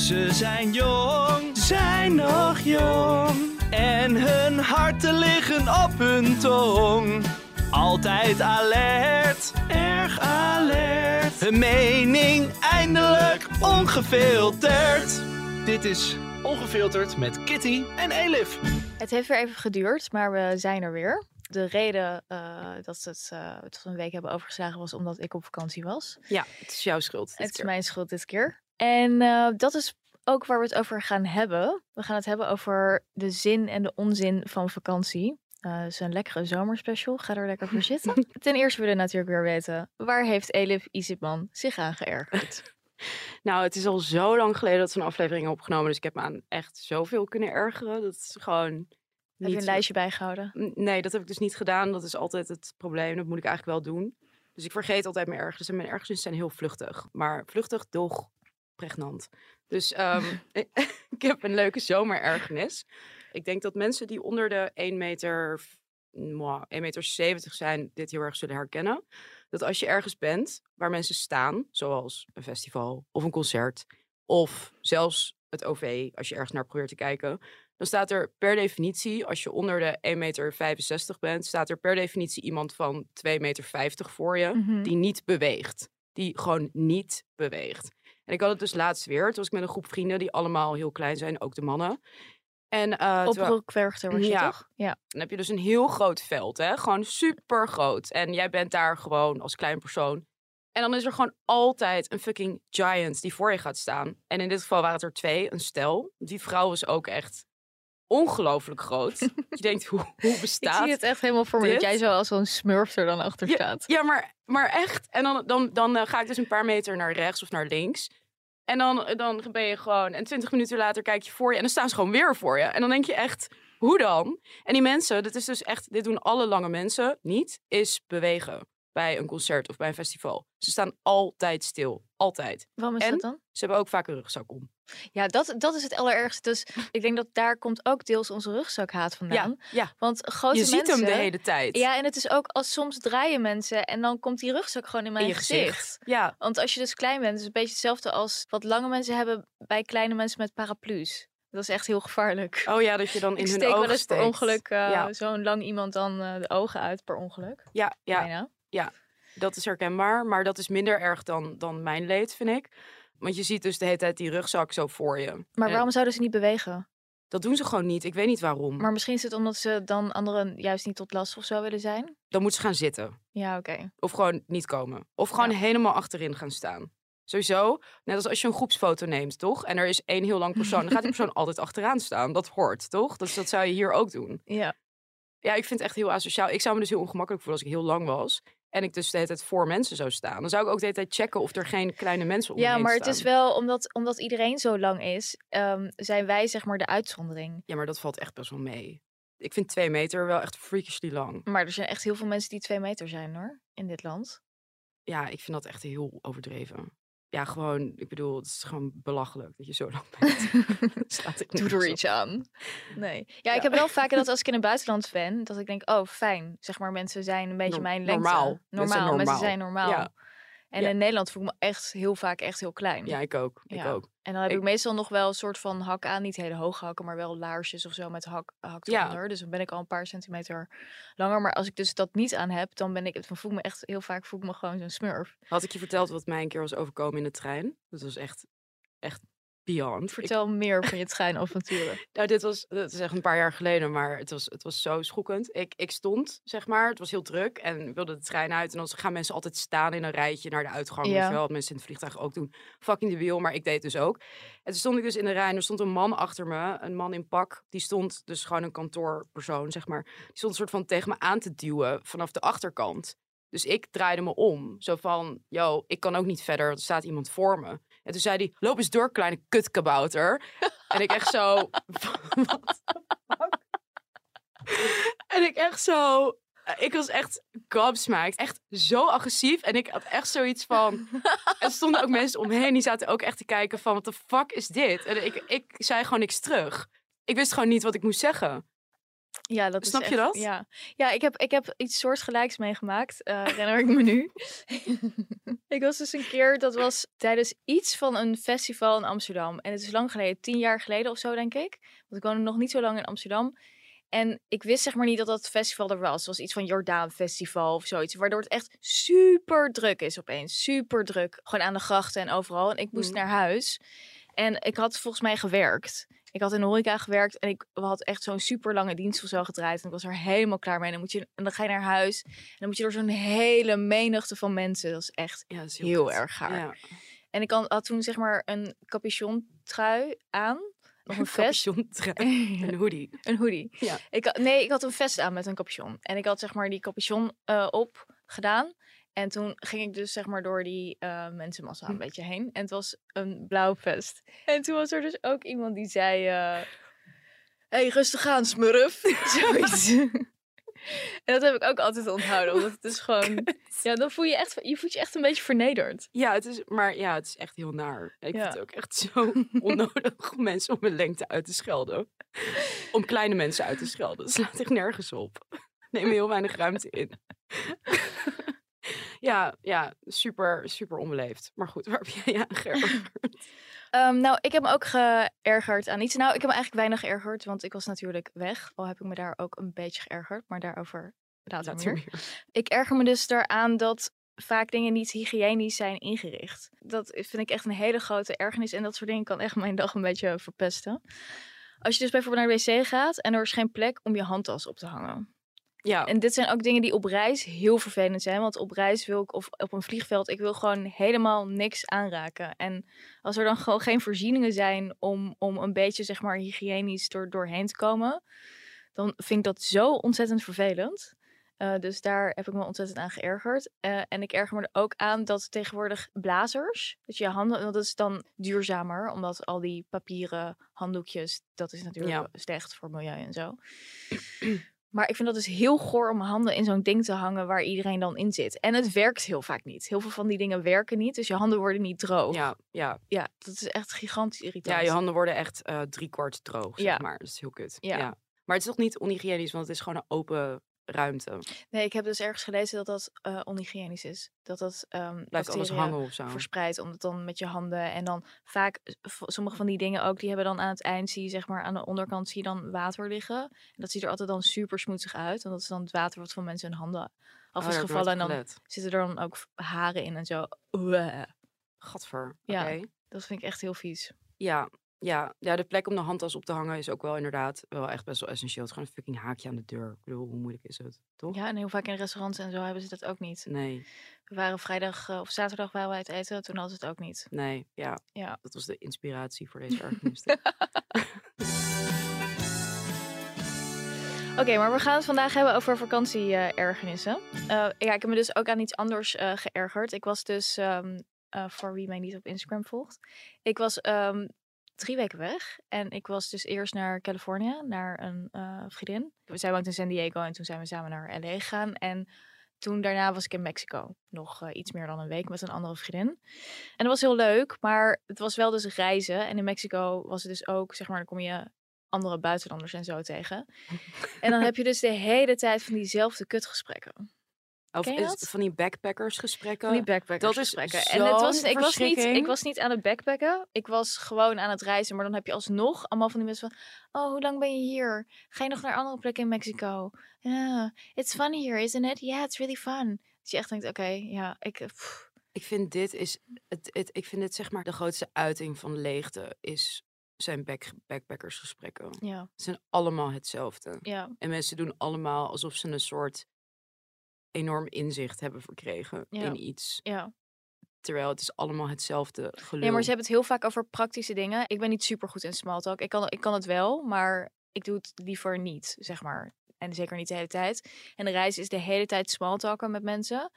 Ze zijn jong, zijn nog jong. En hun harten liggen op hun tong. Altijd alert, erg alert. Hun mening eindelijk ongefilterd. Dit is Ongefilterd met Kitty en Elif. Het heeft weer even geduurd, maar we zijn er weer. De reden uh, dat het uh, tot een week hebben overgeslagen was omdat ik op vakantie was. Ja, het is jouw schuld. Het is mijn schuld dit keer. En uh, dat is ook waar we het over gaan hebben. We gaan het hebben over de zin en de onzin van vakantie. Uh, het is een lekkere zomerspecial. Ga er lekker voor zitten. Ten eerste willen we natuurlijk weer weten... waar heeft Elif Isipman zich aan geërgerd? nou, het is al zo lang geleden dat een aflevering opgenomen. Dus ik heb me aan echt zoveel kunnen ergeren. Dat is gewoon... Niet... Heb je een lijstje bijgehouden? Nee, dat heb ik dus niet gedaan. Dat is altijd het probleem. Dat moet ik eigenlijk wel doen. Dus ik vergeet altijd mijn ergernis. En mijn ergernis zijn heel vluchtig. Maar vluchtig, doch pregnant. Dus um, ik heb een leuke zomerergernis. Ik denk dat mensen die onder de 1 meter, 1 meter 70 zijn, dit heel erg zullen herkennen. Dat als je ergens bent waar mensen staan, zoals een festival of een concert, of zelfs het OV, als je ergens naar probeert te kijken, dan staat er per definitie, als je onder de 1,65 meter bent, staat er per definitie iemand van 2,50 meter voor je, mm -hmm. die niet beweegt. Die gewoon niet beweegt. En ik had het dus laatst weer. Toen was ik met een groep vrienden die allemaal heel klein zijn, ook de mannen. En, uh, Op Roekwerchter was je ja, toch? Ja. Dan heb je dus een heel groot veld, hè? Gewoon super groot. En jij bent daar gewoon als klein persoon. En dan is er gewoon altijd een fucking giant die voor je gaat staan. En in dit geval waren het er twee, een stel. Die vrouw was ook echt ongelooflijk groot. je denkt, hoe, hoe bestaat Ik zie het echt helemaal voor me, dat jij zo als zo'n smurf er dan achter ja, staat. Ja, maar, maar echt. En dan, dan, dan uh, ga ik dus een paar meter naar rechts of naar links. En dan, dan ben je gewoon... En twintig minuten later kijk je voor je en dan staan ze gewoon weer voor je. En dan denk je echt, hoe dan? En die mensen, dit is dus echt... Dit doen alle lange mensen niet, is bewegen bij een concert of bij een festival. Ze staan altijd stil. Altijd. Waarom is en dat dan? Ze hebben ook vaak een rugzak om. Ja, dat, dat is het allerergste. Dus ik denk dat daar komt ook deels onze rugzakhaat vandaan. Ja, ja. Want grote je mensen... ziet hem de hele tijd. Ja, en het is ook als soms draaien mensen en dan komt die rugzak gewoon in mijn in gezicht. gezicht. Ja. Want als je dus klein bent, is het een beetje hetzelfde als wat lange mensen hebben bij kleine mensen met paraplu's. Dat is echt heel gevaarlijk. Oh ja, dat je dan in ik hun steek ogen wel eens per ongeluk uh, Ja. zo'n lang iemand dan uh, de ogen uit per ongeluk. Ja, ja, Bijna. ja, dat is herkenbaar. Maar dat is minder erg dan, dan mijn leed, vind ik. Want je ziet dus de hele tijd die rugzak zo voor je. Maar En waarom zouden ze niet bewegen? Dat doen ze gewoon niet. Ik weet niet waarom. Maar misschien is het omdat ze dan anderen juist niet tot last of zo willen zijn? Dan moeten ze gaan zitten. Ja, oké. Of gewoon niet komen. Of gewoon Ja. helemaal achterin gaan staan. Sowieso, net als als je een groepsfoto neemt, toch? En er is één heel lang persoon, dan gaat die persoon altijd achteraan staan. Dat hoort, toch? Dus dat zou je hier ook doen. Ja. Ja, ik vind het echt heel asociaal. Ik zou me dus heel ongemakkelijk voelen als ik heel lang was. En ik dus de hele tijd voor mensen zou staan. Dan zou ik ook de hele tijd checken of er geen kleine mensen om Ja, maar het is wel omdat, omdat iedereen zo lang is, ehm, zijn wij zeg maar de uitzondering. Ja, maar dat valt echt best wel mee. Ik vind twee meter wel echt freakishly lang. Maar er zijn echt heel veel mensen die twee meter zijn hoor, in dit land. Ja, ik vind dat echt heel overdreven. Ja, gewoon, ik bedoel, het is gewoon belachelijk dat je zo lang bent. Doe er iets aan. Nee. Ja, ik heb wel vaker dat als ik in het buitenland ben, dat ik denk, oh fijn, zeg maar mensen zijn een beetje mijn lengte. normaal. Zijn Normaal, mensen normaal. zijn normaal. Ja. En Ja. in Nederland voel ik me echt heel vaak echt heel klein. Ja, ik ook. Ik ook. En dan heb ik, Ik- meestal nog wel een soort van hak aan. Niet hele hoge hakken, maar wel laarsjes of zo met hak, hak Ja. eronder. Dus dan ben ik al een paar centimeter langer. Maar als ik dus dat niet aan heb, dan ben ik, dan voel ik me echt heel vaak voel ik me gewoon zo'n smurf. Had ik je verteld wat mij een keer was overkomen in de trein? Dat was echt, echt beyond. Ik- Vertel meer van je treinavonturen. nou, dit was, dat is echt een paar jaar geleden, maar het was, het was zo schokkend. Ik, ik stond, zeg maar, het was heel druk en wilde de trein uit. En dan gaan mensen altijd staan in een rijtje naar de uitgang. Ja. wel, wat mensen in het vliegtuig ook doen. Fucking de wiel, maar ik deed dus ook. En toen stond ik dus in de rij en er stond een man achter me, een man in pak. Die stond dus gewoon een kantoorpersoon, zeg maar. Die stond een soort van tegen me aan te duwen vanaf de achterkant. Dus ik draaide me om. Zo van, yo, ik kan ook niet verder, er staat iemand voor me. En En toen zei hij, loop eens door, kleine kutkabouter. en ik echt zo... En ik echt zo... Ik was echt gobsmacked. Echt zo agressief. En ik had echt zoiets van... Er stonden ook mensen omheen die zaten ook echt te kijken van... Wat de fuck is dit? En ik, ik zei gewoon niks terug. Ik wist gewoon niet wat ik moest zeggen. Ja, dat Snap is je echt- dat? Ja, ja ik, heb, ik heb iets soortgelijks meegemaakt, eh herinner ik me nu. ik was dus een keer, dat was tijdens iets van een festival in Amsterdam. En het is lang geleden, tien jaar geleden of zo denk ik. Want ik woonde nog niet zo lang in Amsterdam. En ik wist zeg maar niet dat dat festival er was. Het was iets van Jordaan Festival of zoiets. Waardoor het echt super druk is opeens. Super druk. Gewoon aan de grachten en overal. En ik moest Mhm. naar huis. En ik had volgens mij gewerkt. Ik had in de horeca gewerkt en ik had echt zo'n super lange dienst of zo gedraaid. En ik was er helemaal klaar mee. En dan, moet je, en dan ga je naar huis. En dan moet je door zo'n hele menigte van mensen. Dat is echt Ja, dat is heel erg gaar. Ja. En ik had, toen zeg maar een capuchon trui aan. Nog een vest. Capuchon-trui. Een hoodie. Een hoodie. Ja. Ik, had- nee, ik had een vest aan met een capuchon. En ik had zeg maar die capuchon eh, op gedaan. En toen ging ik dus zeg maar door die eh, mensenmassa Hm. een beetje heen. En het was een blauw vest. En toen was er dus ook iemand die zei... eh hey, rustig aan, smurf. Zoiets. en dat heb ik ook altijd onthouden. Omdat het is gewoon... Ja, dan voel je echt... Je voelt je echt een beetje vernederd. Ja, het is, maar ja, het is echt heel naar. Ik Ja. vind het ook echt zo onnodig om mensen om mijn lengte uit te schelden. Om kleine mensen uit te schelden. Dat slaat echt nergens op. Neem heel weinig ruimte in. Ja, ja, super, super onbeleefd. Maar goed, waar heb jij je aan geërgerd? Ehm, nou, ik heb me ook geërgerd aan iets. Nou, ik heb me eigenlijk weinig geërgerd, want ik was natuurlijk weg. Al heb ik me daar ook een beetje geërgerd, maar daarover later meer. Ik erger me dus eraan dat vaak dingen niet hygiënisch zijn ingericht. Dat vind ik echt een hele grote ergernis en dat soort dingen kan echt mijn dag een beetje verpesten. Als je dus bijvoorbeeld naar de wc gaat en er is geen plek om je handtas op te hangen. Ja, En dit zijn ook dingen die op reis heel vervelend zijn. Want op reis wil ik, of op een vliegveld, ik wil gewoon helemaal niks aanraken. En als er dan gewoon geen voorzieningen zijn om, om een beetje, zeg maar, hygiënisch door, doorheen te komen, dan vind ik dat zo ontzettend vervelend. Eh, dus daar heb ik me ontzettend aan geërgerd. Eh, en ik erger me er ook aan dat tegenwoordig blazers, dat je handen, want dat is dan duurzamer, omdat al die papieren handdoekjes, dat is natuurlijk Ja. slecht voor milieu en zo. Maar ik vind dat dus heel goor om mijn handen in zo'n ding te hangen waar iedereen dan in zit. En het werkt heel vaak niet. Heel veel van die dingen werken niet, dus je handen worden niet droog. ja, ja. Ja, dat is echt gigantisch irritant. ja, je handen worden echt eh driekwart droog, zeg maar. Dat is heel kut. Ja. Ja. Maar het is toch niet onhygiënisch, want het is gewoon een open ruimte. Nee, ik heb dus ergens gelezen dat dat eh onhygiënisch is. Dat dat ehm Blijft alles hangen of zo. verspreidt, omdat dan met je handen en dan vaak eh, sommige van die dingen ook, die hebben dan aan het eind zie je zeg maar aan de onderkant zie je dan water liggen. En dat ziet er altijd dan super smoetsig uit, want dat is dan het water wat van mensen hun handen af Oh, is gevallen en dan gelet. zitten er dan ook haren in en zo. Uah. Gadver. Ja. Dat vind ik echt heel vies. Ja, ja, ja, de plek om de handtas op te hangen is ook wel inderdaad wel echt best wel essentieel. Het is gewoon een fucking haakje aan de deur. Ik bedoel, hoe moeilijk is het? Toch? Ja, en heel vaak in restaurants en zo hebben ze dat ook niet. Nee, We waren vrijdag eh, of zaterdag waren wij uit eten, toen hadden ze het ook niet. nee, ja. Ja. Dat was de inspiratie voor deze ergernis. Oké, maar we gaan het vandaag hebben over vakantie-ergernissen. ja, ik heb me dus ook aan iets anders eh, geërgerd. Ik was dus, ehm, eh, voor wie mij niet op Instagram volgt, ik was ehm, drie weken weg. En ik was dus eerst naar Californië, naar een eh, vriendin. Zij woont in San Diego en toen zijn we samen naar LA gegaan. En toen daarna was ik in Mexico. Nog eh, iets meer dan een week met een andere vriendin. En dat was heel leuk, maar het was wel dus reizen. En in Mexico was het dus ook, zeg maar, dan kom je andere buitenlanders en zo tegen. En dan heb je dus de hele tijd van diezelfde kutgesprekken. Of is het van die backpackersgesprekken. Van die backpackers dat is En het was, ik, was niet, ik was niet aan het backpacken. Ik was gewoon aan het reizen. Maar dan heb je alsnog allemaal van die mensen van... Oh, hoe lang ben je hier? Ga je nog naar andere plekken in Mexico? Ja, it's fun here, isn't it? Yeah, it's really fun. Dat je echt denkt, oké, ja, ik... eh, pff, Ik vind dit is het, het, ik vind dit zeg maar de grootste uiting van leegte is zijn back, backpackersgesprekken. ja, Het zijn allemaal hetzelfde. ja, En mensen doen allemaal alsof ze een soort enorm inzicht hebben verkregen Ja. in iets. ja. Terwijl het is allemaal hetzelfde gelul. Ja, maar ze hebben het heel vaak over praktische dingen. Ik ben niet super goed in small talk. Ik kan, ik kan het wel, maar ik doe het liever niet, zeg maar. En zeker niet de hele tijd. En de reis is de hele tijd small talken met mensen.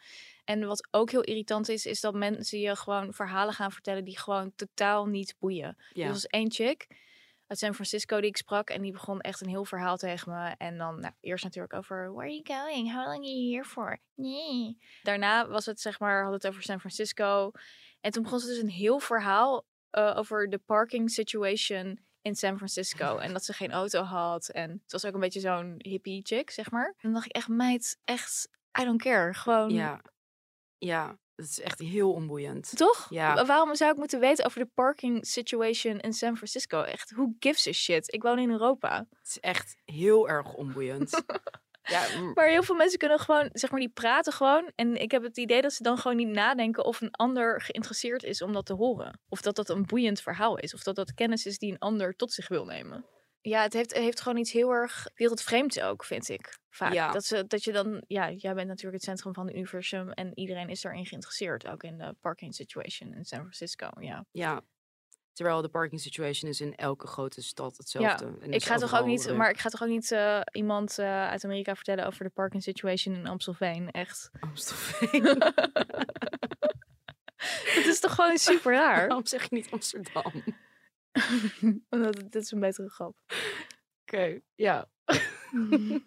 En wat ook heel irritant is, is dat mensen je gewoon verhalen gaan vertellen die gewoon totaal niet boeien. Ja. Er was één chick uit San Francisco die ik sprak en die begon echt een heel verhaal tegen me. En dan nou, eerst natuurlijk over, where are you going? How long are you here for? Nee. Daarna was het zeg maar, had het over San Francisco. En toen begon ze dus een heel verhaal eh, over de parking situation in San Francisco. En dat ze geen auto had. En het was ook een beetje zo'n hippie chick, zeg maar. En dan dacht ik echt, meid, echt, I don't care. Gewoon, Ja. Ja, het is echt heel onboeiend. toch? Ja. Wa- Waarom zou ik moeten weten over de parking situation in San Francisco? Echt, who gives a shit? Ik woon in Europa. Het is echt heel erg onboeiend. ja, mm, Maar heel veel mensen kunnen gewoon, zeg maar, die praten gewoon. En ik heb het idee dat ze dan gewoon niet nadenken of een ander geïnteresseerd is om dat te horen. Of dat dat een boeiend verhaal is. Of dat dat kennis is die een ander tot zich wil nemen. Ja, het heeft, heeft gewoon iets heel erg wereldvreemds ook, vind ik. Vaak. Ja. Dat, ze, dat je dan, ja, jij bent natuurlijk het centrum van het universum. En iedereen is daarin geïnteresseerd. Ook in de parking situation in San Francisco. Ja. ja. Terwijl de parking situation is in elke grote stad hetzelfde. En Ik ga toch ook niet, druk. maar ik ga toch ook niet eh, iemand eh, uit Amerika vertellen over de parking situation in Amstelveen. Echt. Amstelveen. Het is toch gewoon super raar? Waarom zeg je niet Amsterdam? Omdat het, dit is een betere grap. Oké, ja.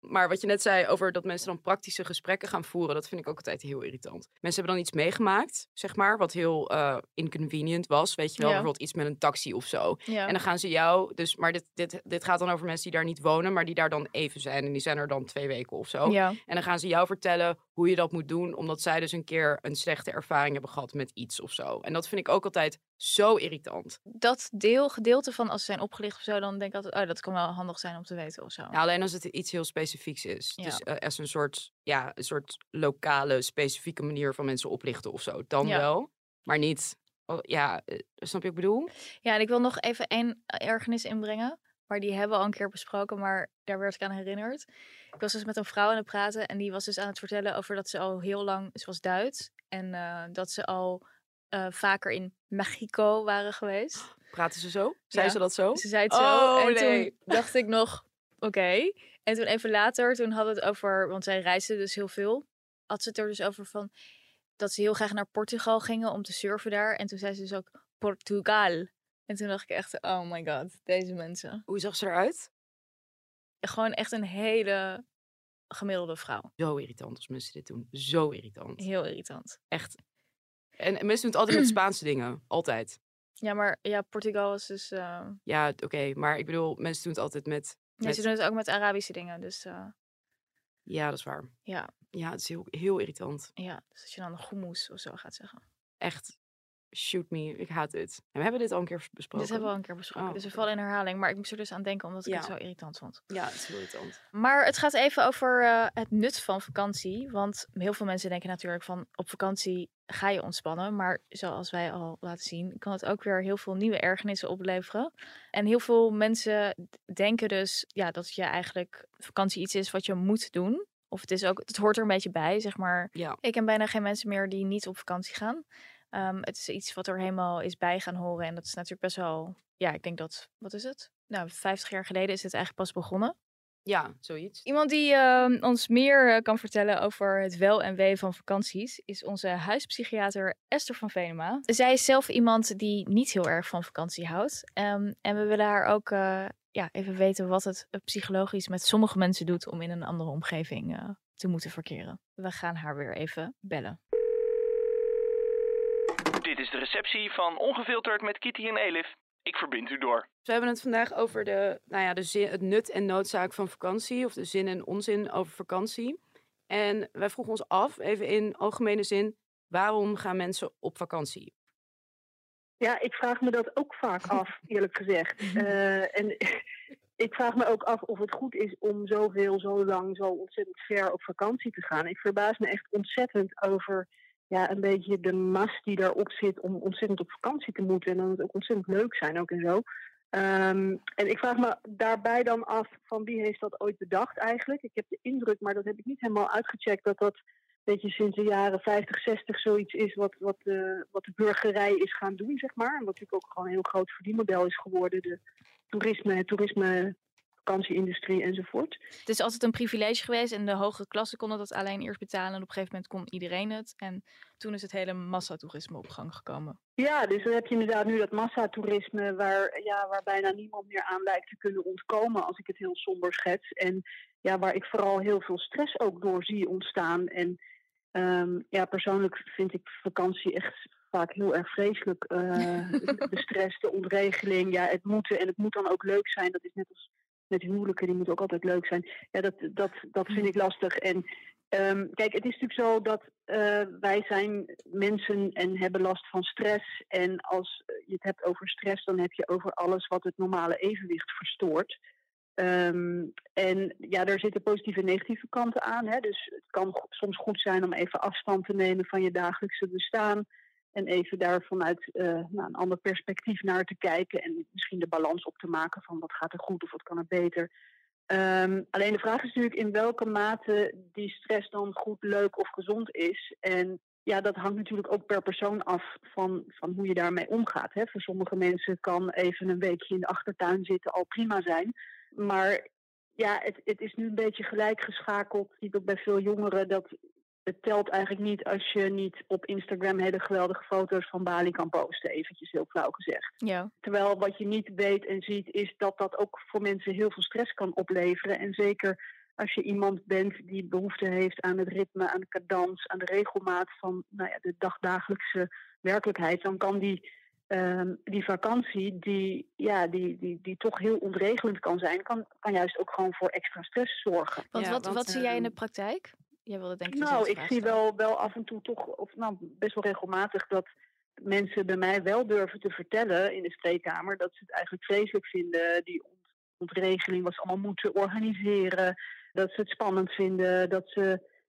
Maar wat je net zei over dat mensen dan praktische gesprekken gaan voeren, dat vind ik ook altijd heel irritant. Mensen hebben dan iets meegemaakt, zeg maar, wat heel eh, inconvenient was. Weet je wel, Ja. bijvoorbeeld iets met een taxi of zo. Ja. En dan gaan ze jou, dus, maar dit, dit, dit gaat dan over mensen die daar niet wonen, maar die daar dan even zijn. En die zijn er dan twee weken of zo. ja. En dan gaan ze jou vertellen hoe je dat moet doen, omdat zij dus een keer een slechte ervaring hebben gehad met iets of zo. En dat vind ik ook altijd zo irritant. Dat deel, gedeelte van als ze zijn opgelicht of zo, dan denk ik altijd, oh, dat kan wel handig zijn om te weten of zo. Ja, alleen als het iets heel specifieks is. Ja. Dus eh, als een soort, ja, een soort lokale, specifieke manier van mensen oplichten of zo. Dan Ja. wel. Maar niet, oh, ja, eh, snap je wat ik bedoel? Ja, en ik wil nog even één ergernis inbrengen. Maar die hebben we al een keer besproken, maar daar werd ik aan herinnerd. Ik was dus met een vrouw aan het praten en die was dus aan het vertellen over dat ze al heel lang, ze was Duits. En eh, dat ze al eh, vaker in Mexico waren geweest. Praten ze zo? Zei Ja. ze dat zo? Ze zei het zo. Oh, en nee. toen dacht ik nog, oké. En toen even later, toen hadden we het over, want zij reisde dus heel veel. Had ze het er dus over van dat ze heel graag naar Portugal gingen om te surfen daar. En toen zei ze dus ook Portugal. En toen dacht ik echt, oh my god, deze mensen. Hoe zag ze eruit? Gewoon echt een hele gemiddelde vrouw. Zo irritant als mensen dit doen. Zo irritant. Heel irritant. Echt. En, en mensen doen het altijd met Spaanse dingen. Altijd. Ja, maar ja, Portugal is dus... eh Ja, oké. maar ik bedoel, mensen doen het altijd met... nee, met ze doen het ook met Arabische dingen. Dus eh, Ja, dat is waar. ja, Ja, het is heel, heel irritant. ja, dus als je dan een hummus of zo gaat zeggen. Echt. Shoot me. Ik haat dit. En we hebben dit al een keer besproken. Dit hebben we al een keer besproken. Oh, dus we vallen in herhaling. Maar ik moest er dus aan denken omdat ik het zo irritant vond. Ja, het is heel irritant. Maar het gaat even over eh, het nut van vakantie. Want heel veel mensen denken natuurlijk van op vakantie ga je ontspannen. Maar zoals wij al laten zien, kan het ook weer heel veel nieuwe ergernissen opleveren. En heel veel mensen denken dus ja, dat je eigenlijk vakantie iets is wat je moet doen. Of het is ook, het hoort er een beetje bij, zeg maar. Ja. Ik ken bijna geen mensen meer die niet op vakantie gaan. Ehm, het is iets wat er helemaal is bij gaan horen. En dat is natuurlijk best wel, ja, ik denk dat, wat is het? Nou, 50 jaar geleden is het eigenlijk pas begonnen. Ja, zoiets. Iemand die ehm, ons meer eh, kan vertellen over het wel en wee van vakanties is onze huispsychiater Esther van Venema. Zij is zelf iemand die niet heel erg van vakantie houdt. Ehm, en we willen haar ook eh, ja, even weten wat het eh, psychologisch met sommige mensen doet om in een andere omgeving te moeten verkeren. We gaan haar weer even bellen. Dit is de receptie van Ongefilterd met Kitty en Elif. Ik verbind u door. We hebben het vandaag over de, nou ja, de zin, het nut en noodzaak van vakantie. Of de zin en onzin over vakantie. En wij vroegen ons af, even in algemene zin, waarom gaan mensen op vakantie? Ja, ik vraag me dat ook vaak af, eerlijk gezegd. Eh, en ik vraag me ook af of het goed is om zoveel, zo lang, zo ontzettend ver op vakantie te gaan. Ik verbaas me echt ontzettend over ja, een beetje de mas die daarop zit om ontzettend op vakantie te moeten. En dan het ook ontzettend leuk zijn ook en zo. Ehm, en ik vraag me daarbij dan af van wie heeft dat ooit bedacht eigenlijk. Ik heb de indruk, maar dat heb ik niet helemaal uitgecheckt, dat dat beetje sinds de jaren 50, 60 zoiets is wat, wat, eh, wat de burgerij is gaan doen, zeg maar. En wat natuurlijk ook gewoon een heel groot verdienmodel is geworden. De toerisme, toerisme vakantieindustrie enzovoort. Het is altijd een privilege geweest en de hogere klassen konden dat alleen eerst betalen. En op een gegeven moment kon iedereen het. En toen is het hele massatoerisme op gang gekomen. Ja, dus dan heb je inderdaad nu dat massatoerisme waar, ja, waar bijna niemand meer aan lijkt te kunnen ontkomen, als ik het heel somber schets. En ja, waar ik vooral heel veel stress ook door zie ontstaan. En ehm, ja, persoonlijk vind ik vakantie echt vaak heel erg vreselijk. Uh, de stress, de ontregeling, ja, het moeten. En het moet dan ook leuk zijn. Dat is net als met huwelijken, die moeten ook altijd leuk zijn. Ja, dat, dat, dat vind ik lastig. En um, kijk, het is natuurlijk zo dat uh, wij zijn mensen en hebben last van stress. En als je het hebt over stress, dan heb je over alles wat het normale evenwicht verstoort. Um, en ja, daar zitten positieve en negatieve kanten aan. Hè? Dus het kan soms goed zijn om even afstand te nemen van je dagelijkse bestaan. En even daar vanuit uh, nou, een ander perspectief naar te kijken. En misschien de balans op te maken van wat gaat er goed of wat kan er beter. Um, alleen de vraag is natuurlijk in welke mate die stress dan goed, leuk of gezond is. En ja, dat hangt natuurlijk ook per persoon af van, van hoe je daarmee omgaat. Hè. Voor sommige mensen kan even een weekje in de achtertuin zitten al prima zijn. Maar ja, het, het is nu een beetje gelijk geschakeld. Ziet ook bij veel jongeren dat het telt eigenlijk niet als je niet op Instagram hele geweldige foto's van Bali kan posten, eventjes heel flauw gezegd. Ja. Terwijl wat je niet weet en ziet is dat dat ook voor mensen heel veel stress kan opleveren. En zeker als je iemand bent die behoefte heeft aan het ritme, aan de cadans, aan de regelmaat van nou ja, de dagdagelijkse werkelijkheid, dan kan die, um, die vakantie, die, ja, die, die, die toch heel ontregelend kan zijn, kan, kan juist ook gewoon voor extra stress zorgen. Want Ja, wat, want, wat zie jij in de ehm, praktijk? Jij wilde denk ik Nou, ik zie wel, wel af en toe toch, of nou best wel regelmatig, dat mensen bij mij wel durven te vertellen in de spreekkamer dat ze het eigenlijk vreselijk vinden, die ont- ontregeling, wat ze allemaal moeten organiseren, dat ze het spannend vinden, dat ze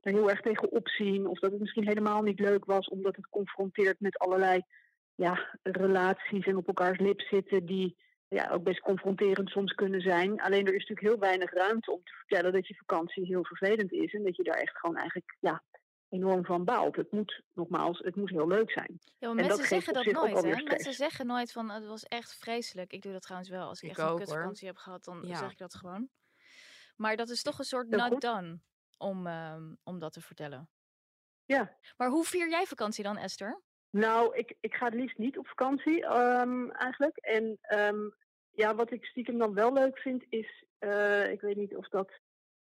er heel erg tegen opzien, of dat het misschien helemaal niet leuk was, omdat het confronteert met allerlei ja, relaties en op elkaars lip zitten die ja, ook best confronterend soms kunnen zijn. Alleen er is natuurlijk heel weinig ruimte om te vertellen dat je vakantie heel vervelend is. En dat je daar echt gewoon eigenlijk ja, enorm van baalt. Het moet, nogmaals, het moet heel leuk zijn. Ja, maar en mensen dat zeggen dat nooit, hè? Mensen zeggen nooit van, het was echt vreselijk. Ik doe dat trouwens wel. Als ik, Ik echt een hoor. kutvakantie heb gehad, dan Ja. zeg ik dat gewoon. Maar dat is toch een soort not goed. done om, ehm, om dat te vertellen. Ja. Maar hoe vier jij vakantie dan, Esther? Nou, ik, ik ga het liefst niet op vakantie ehm, eigenlijk. En ehm, ja, wat ik stiekem dan wel leuk vind is, eh, ik weet niet of dat,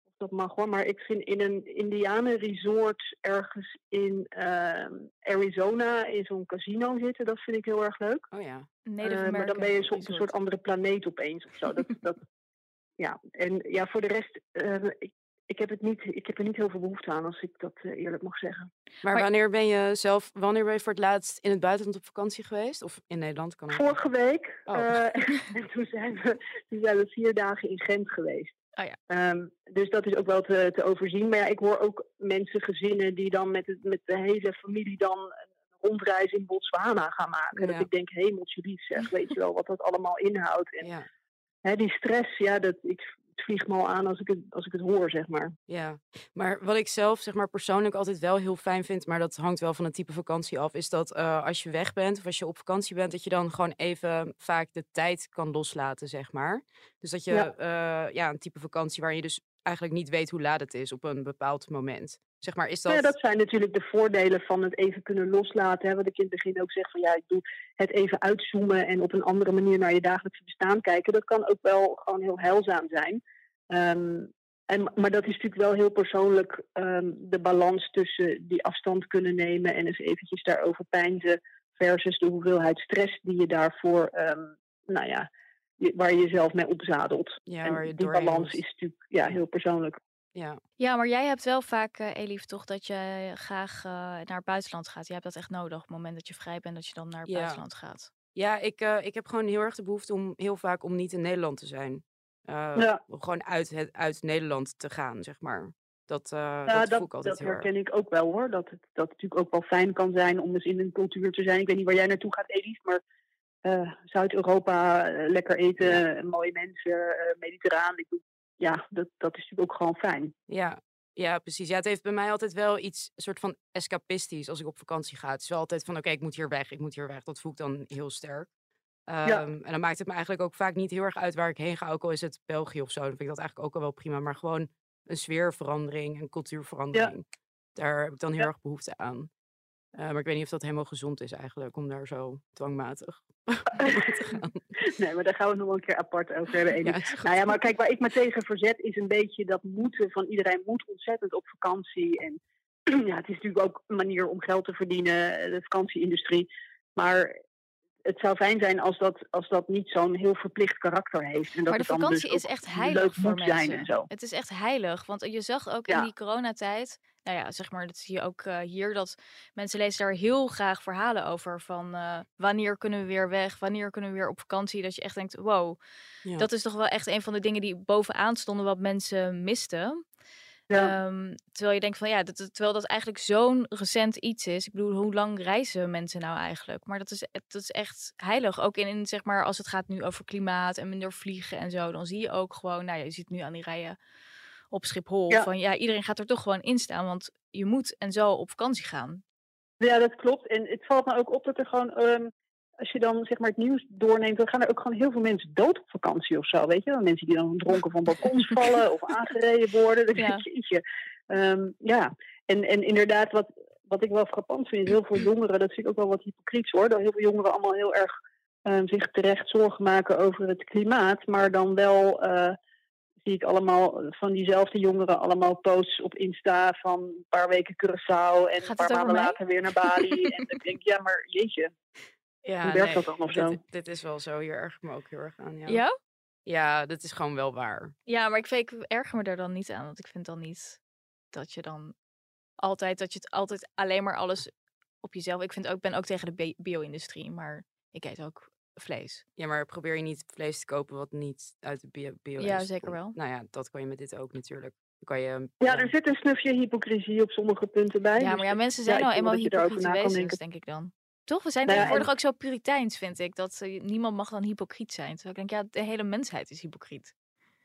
of dat mag hoor, maar ik vind in een indianenresort ergens in ehm, Arizona in zo'n casino zitten, dat vind ik heel erg leuk. Oh ja. Eh, maar dan ben je op een soort andere planeet opeens of zo. Dat, dat, ja, en ja, voor de rest, eh, ik, ik, heb het niet, ik heb er niet heel veel behoefte aan, als ik dat eh, eerlijk mag zeggen. Maar, wanneer ben je zelf, wanneer ben je voor het laatst in het buitenland op vakantie geweest? Of in Nederland kan ook. Vorige week. Oh. eh, en toen zijn, we, toen zijn we vier dagen in Gent geweest. Oh ja. Ehm, dus dat is ook wel te, te overzien. Maar ja, ik hoor ook mensen, gezinnen die dan met, het, met de hele familie dan een rondreis in Botswana gaan maken. Ja. Dat ik denk, hemeltje lief zeg, weet je wel wat dat allemaal inhoudt. En Ja, hè, die stress, ja, dat, ik, het vliegt me al aan als ik het, als ik het hoor, zeg maar. ja. Maar wat ik zelf zeg maar persoonlijk altijd wel heel fijn vind, maar dat hangt wel van het type vakantie af, is dat eh, als je weg bent of als je op vakantie bent, dat je dan gewoon even vaak de tijd kan loslaten, zeg maar. Dus dat je Ja. ja een type vakantie waar je dus eigenlijk niet weet hoe laat het is op een bepaald moment. Zeg maar, is dat... Nou ja, dat zijn natuurlijk de voordelen van het even kunnen loslaten. Hè? Wat ik in het begin ook zeg van ja, ik doe het even uitzoomen en op een andere manier naar je dagelijkse bestaan kijken. Dat kan ook wel gewoon heel heilzaam zijn. Ehm, en, maar dat is natuurlijk wel heel persoonlijk ehm, de balans tussen die afstand kunnen nemen en eens eventjes daarover peinzen versus de hoeveelheid stress die je daarvoor, ehm, nou ja, je- waar je jezelf mee opzadelt. ja, en waar je die doorheen balans moet. is natuurlijk ja, heel persoonlijk. Ja. Ja, maar jij hebt wel vaak, eh Elif, toch dat je graag eh, naar het buitenland gaat. Je hebt dat echt nodig op het moment dat je vrij bent, dat je dan naar het Ja. buitenland gaat. Ja, ik, eh, ik heb gewoon heel erg de behoefte om heel vaak om niet in Nederland te zijn. Eh, Ja. om Gewoon uit, het, uit Nederland te gaan, zeg maar. Dat, eh Ja, dat voel dat, ik altijd dat herken ik ook wel hoor. Dat het, dat natuurlijk ook wel fijn kan zijn om eens in een cultuur te zijn. Ik weet niet waar jij naartoe gaat, Elif, maar eh, Zuid-Europa, eh, lekker eten, eh, mooie mensen, mediterraan. Ik ja, dat, dat is natuurlijk ook gewoon fijn. Ja, ja, precies. Ja, het heeft bij mij altijd wel iets soort van escapistisch als ik op vakantie ga. Het is wel altijd van, oké, ik moet hier weg, ik moet hier weg. Dat voel ik dan heel sterk. Ehm, En dan maakt het me eigenlijk ook vaak niet heel erg uit waar ik heen ga. Ook al is het België of zo. Dan vind ik dat eigenlijk ook al wel prima. Maar gewoon een sfeerverandering, een cultuurverandering. Daar heb ik dan heel Ja. erg behoefte aan. Eh, maar ik weet niet of dat helemaal gezond is eigenlijk. Om daar zo dwangmatig te gaan. Nee, maar daar gaan we nog wel een keer apart over hebben. Ja. Nou ja, maar kijk, waar ik me tegen verzet is een beetje dat moeten van iedereen moet ontzettend op vakantie. En ja, het is natuurlijk ook een manier om geld te verdienen, eh, de vakantieindustrie. Maar het zou fijn zijn als dat, als dat niet zo'n heel verplicht karakter heeft. En dat Maar de het dan vakantie dus is echt leuk heilig voor moet zijn mensen. en zo. Het is echt heilig. Want je zag ook in die coronatijd, nou ja, zeg maar, dat zie je ook eh, hier, dat mensen lezen daar heel graag verhalen over. Van eh, wanneer kunnen we weer weg? Wanneer kunnen we weer op vakantie? Dat je echt denkt, wow, Ja. dat is toch wel echt een van de dingen die bovenaan stonden wat mensen misten. Ja. Ehm, terwijl je denkt van ja, dat, terwijl dat eigenlijk zo'n recent iets is. Ik bedoel, hoe lang reizen mensen nou eigenlijk? Maar dat is, dat is echt heilig. Ook in, in, zeg maar, als het gaat nu over klimaat en minder vliegen en zo. Dan zie je ook gewoon, nou ja, je ziet nu aan die rijen op Schiphol. Ja. Van ja, iedereen gaat er toch gewoon in staan. Want je moet en zo op vakantie gaan. Ja, dat klopt. En het valt me ook op dat er gewoon, ehm, als je dan zeg maar het nieuws doorneemt, dan gaan er ook gewoon heel veel mensen dood op vakantie of zo. Weet je? Mensen die dan dronken van balkons vallen of aangereden worden. Dan Ja. je. Ehm, ja, en, en inderdaad, wat, wat ik wel frappant vind, is heel veel jongeren, dat vind ik ook wel wat hypocriets hoor, dat heel veel jongeren allemaal heel erg ehm, zich terecht zorgen maken over het klimaat, maar dan wel eh, zie ik allemaal van diezelfde jongeren allemaal posts op Insta van een paar weken Curaçao en Gaat een paar maanden later weer naar Bali. en dan denk ik, ja, maar jeetje. Ja, Hoe werkt nee, dat dan of zo? Dit, dit is wel zo. Hier erg ik me ook heel erg aan. Ja, Ja? ja dat is gewoon wel waar. Ja, maar ik, vind, ik erger me daar dan niet aan. Want ik vind dan niet dat je dan altijd, dat je het altijd alleen maar alles op jezelf. Ik vind ook, ben ook tegen de bi- bio-industrie, maar ik eet ook vlees. Ja, maar probeer je niet vlees te kopen wat niet uit de bio, bio Ja, zeker wel. Nou ja, dat kan je met dit ook natuurlijk. Dan kan je... Ja, er zit een snufje hypocrisie op sommige punten bij. Ja, dus maar ja, mensen ja, zijn nou vind eenmaal wezens, denken. denk ik dan. Toch? We zijn Nou tegenwoordig ook zo puriteins, vind ik. Dat eh, niemand mag dan hypocriet zijn. Terwijl ik denk, ja, de hele mensheid is hypocriet.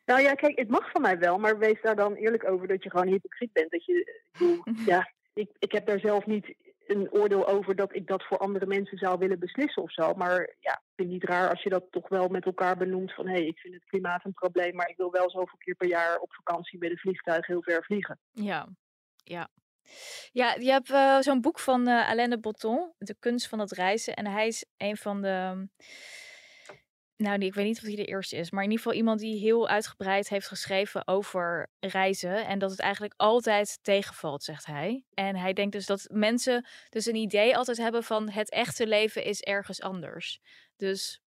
Nou ja, kijk, het mag van mij wel, maar wees daar dan eerlijk over dat je gewoon hypocriet bent. Dat je, ja, ik, ik heb daar zelf niet een oordeel over dat ik dat voor andere mensen zou willen beslissen of zo. Maar ja, ik vind het niet raar als je dat toch wel met elkaar benoemt van hé, hey, ik vind het klimaat een probleem, maar ik wil wel zoveel keer per jaar op vakantie met een vliegtuig heel ver vliegen. Ja, ja. Ja, je hebt eh, zo'n boek van eh Alain de Botton, De kunst van het reizen. En hij is een van de... Nou, die, ik weet niet of hij de eerste is, maar in ieder geval iemand die heel uitgebreid heeft geschreven over reizen. En dat het eigenlijk altijd tegenvalt, zegt hij. En hij denkt dus dat mensen dus een idee altijd hebben van het echte leven is ergens anders. Dus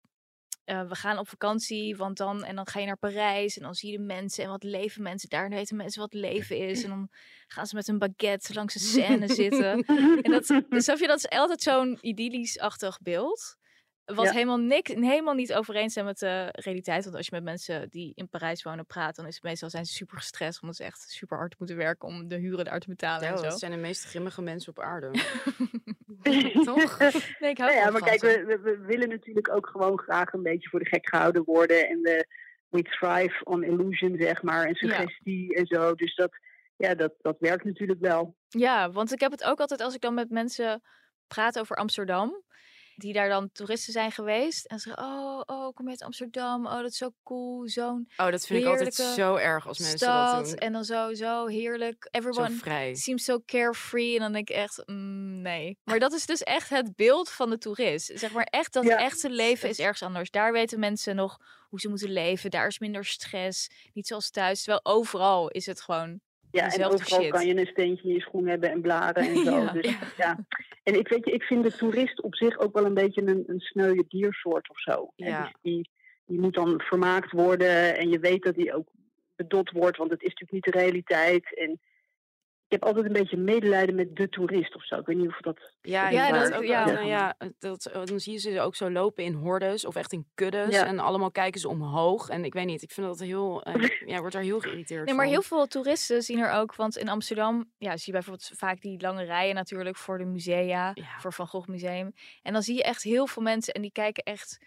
eh, we gaan op vakantie, want dan en dan ga je naar Parijs en dan zie je de mensen en wat leven mensen daar. En weten mensen wat leven is. En dan gaan ze met een baguette langs de scène zitten. En dat, dus je, dat is altijd zo'n idyllisch-achtig beeld. Wat Ja. helemaal, niks, helemaal niet overeenstemt met de realiteit. Want als je met mensen die in Parijs wonen praat, dan is het meestal zijn ze super gestrest. Omdat ze echt super hard moeten werken om de huren daar te betalen Ja, en zo. dat zijn de meest grimmige mensen op aarde. Toch? Nee, ik hou Nou ja, van maar kijk, we, we willen natuurlijk ook gewoon graag een beetje voor de gek gehouden worden. En we, we thrive on illusion, zeg maar, en suggestie en zo. Dus dat, ja, dat, dat werkt natuurlijk wel. Ja, want ik heb het ook altijd als ik dan met mensen praat over Amsterdam. Die daar dan toeristen zijn geweest. En ze zeggen, oh, oh, kom uit Amsterdam? Oh, dat is zo cool. Zo'n Oh, dat vind ik altijd zo erg als mensen dat doen. En dan zo, zo heerlijk. Everyone vrij. seems so carefree. En dan denk ik echt, mm, nee. Maar dat is dus echt het beeld van de toerist. Zeg maar echt, dat Ja. echte leven is ergens anders. Daar weten mensen nog hoe ze moeten leven. Daar is minder stress. Niet zoals thuis. Terwijl overal is het gewoon Ja, en overal shit. kan je een steentje in je schoen hebben en blaren en zo. Ja. Dus, ja. En ik, weet je, ik vind de toerist op zich ook wel een beetje een, een sneuwe diersoort of zo. Ja. dus die, die moet dan vermaakt worden en je weet dat die ook bedot wordt, want het is natuurlijk niet de realiteit. En ik heb altijd een beetje medelijden met de toerist of zo. Ik weet niet of dat... Ja, Ja, inderdaad. dat- ook, ja. nou ja, dat, dan zie je ze ook zo lopen in hordes of echt in kuddes. Ja. En allemaal kijken ze omhoog. En ik weet niet, ik vind dat heel... eh, ja, ik word daar heel geïrriteerd Nee, maar van. heel veel toeristen zien er ook, want in Amsterdam ja, zie je bijvoorbeeld vaak die lange rijen natuurlijk voor de musea, Ja. voor Van Gogh Museum. En dan zie je echt heel veel mensen en die kijken echt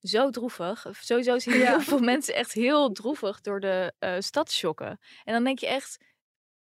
zo droevig. Sowieso zie je Ja. heel veel mensen echt heel droevig door de eh stad schokken. En dan denk je echt,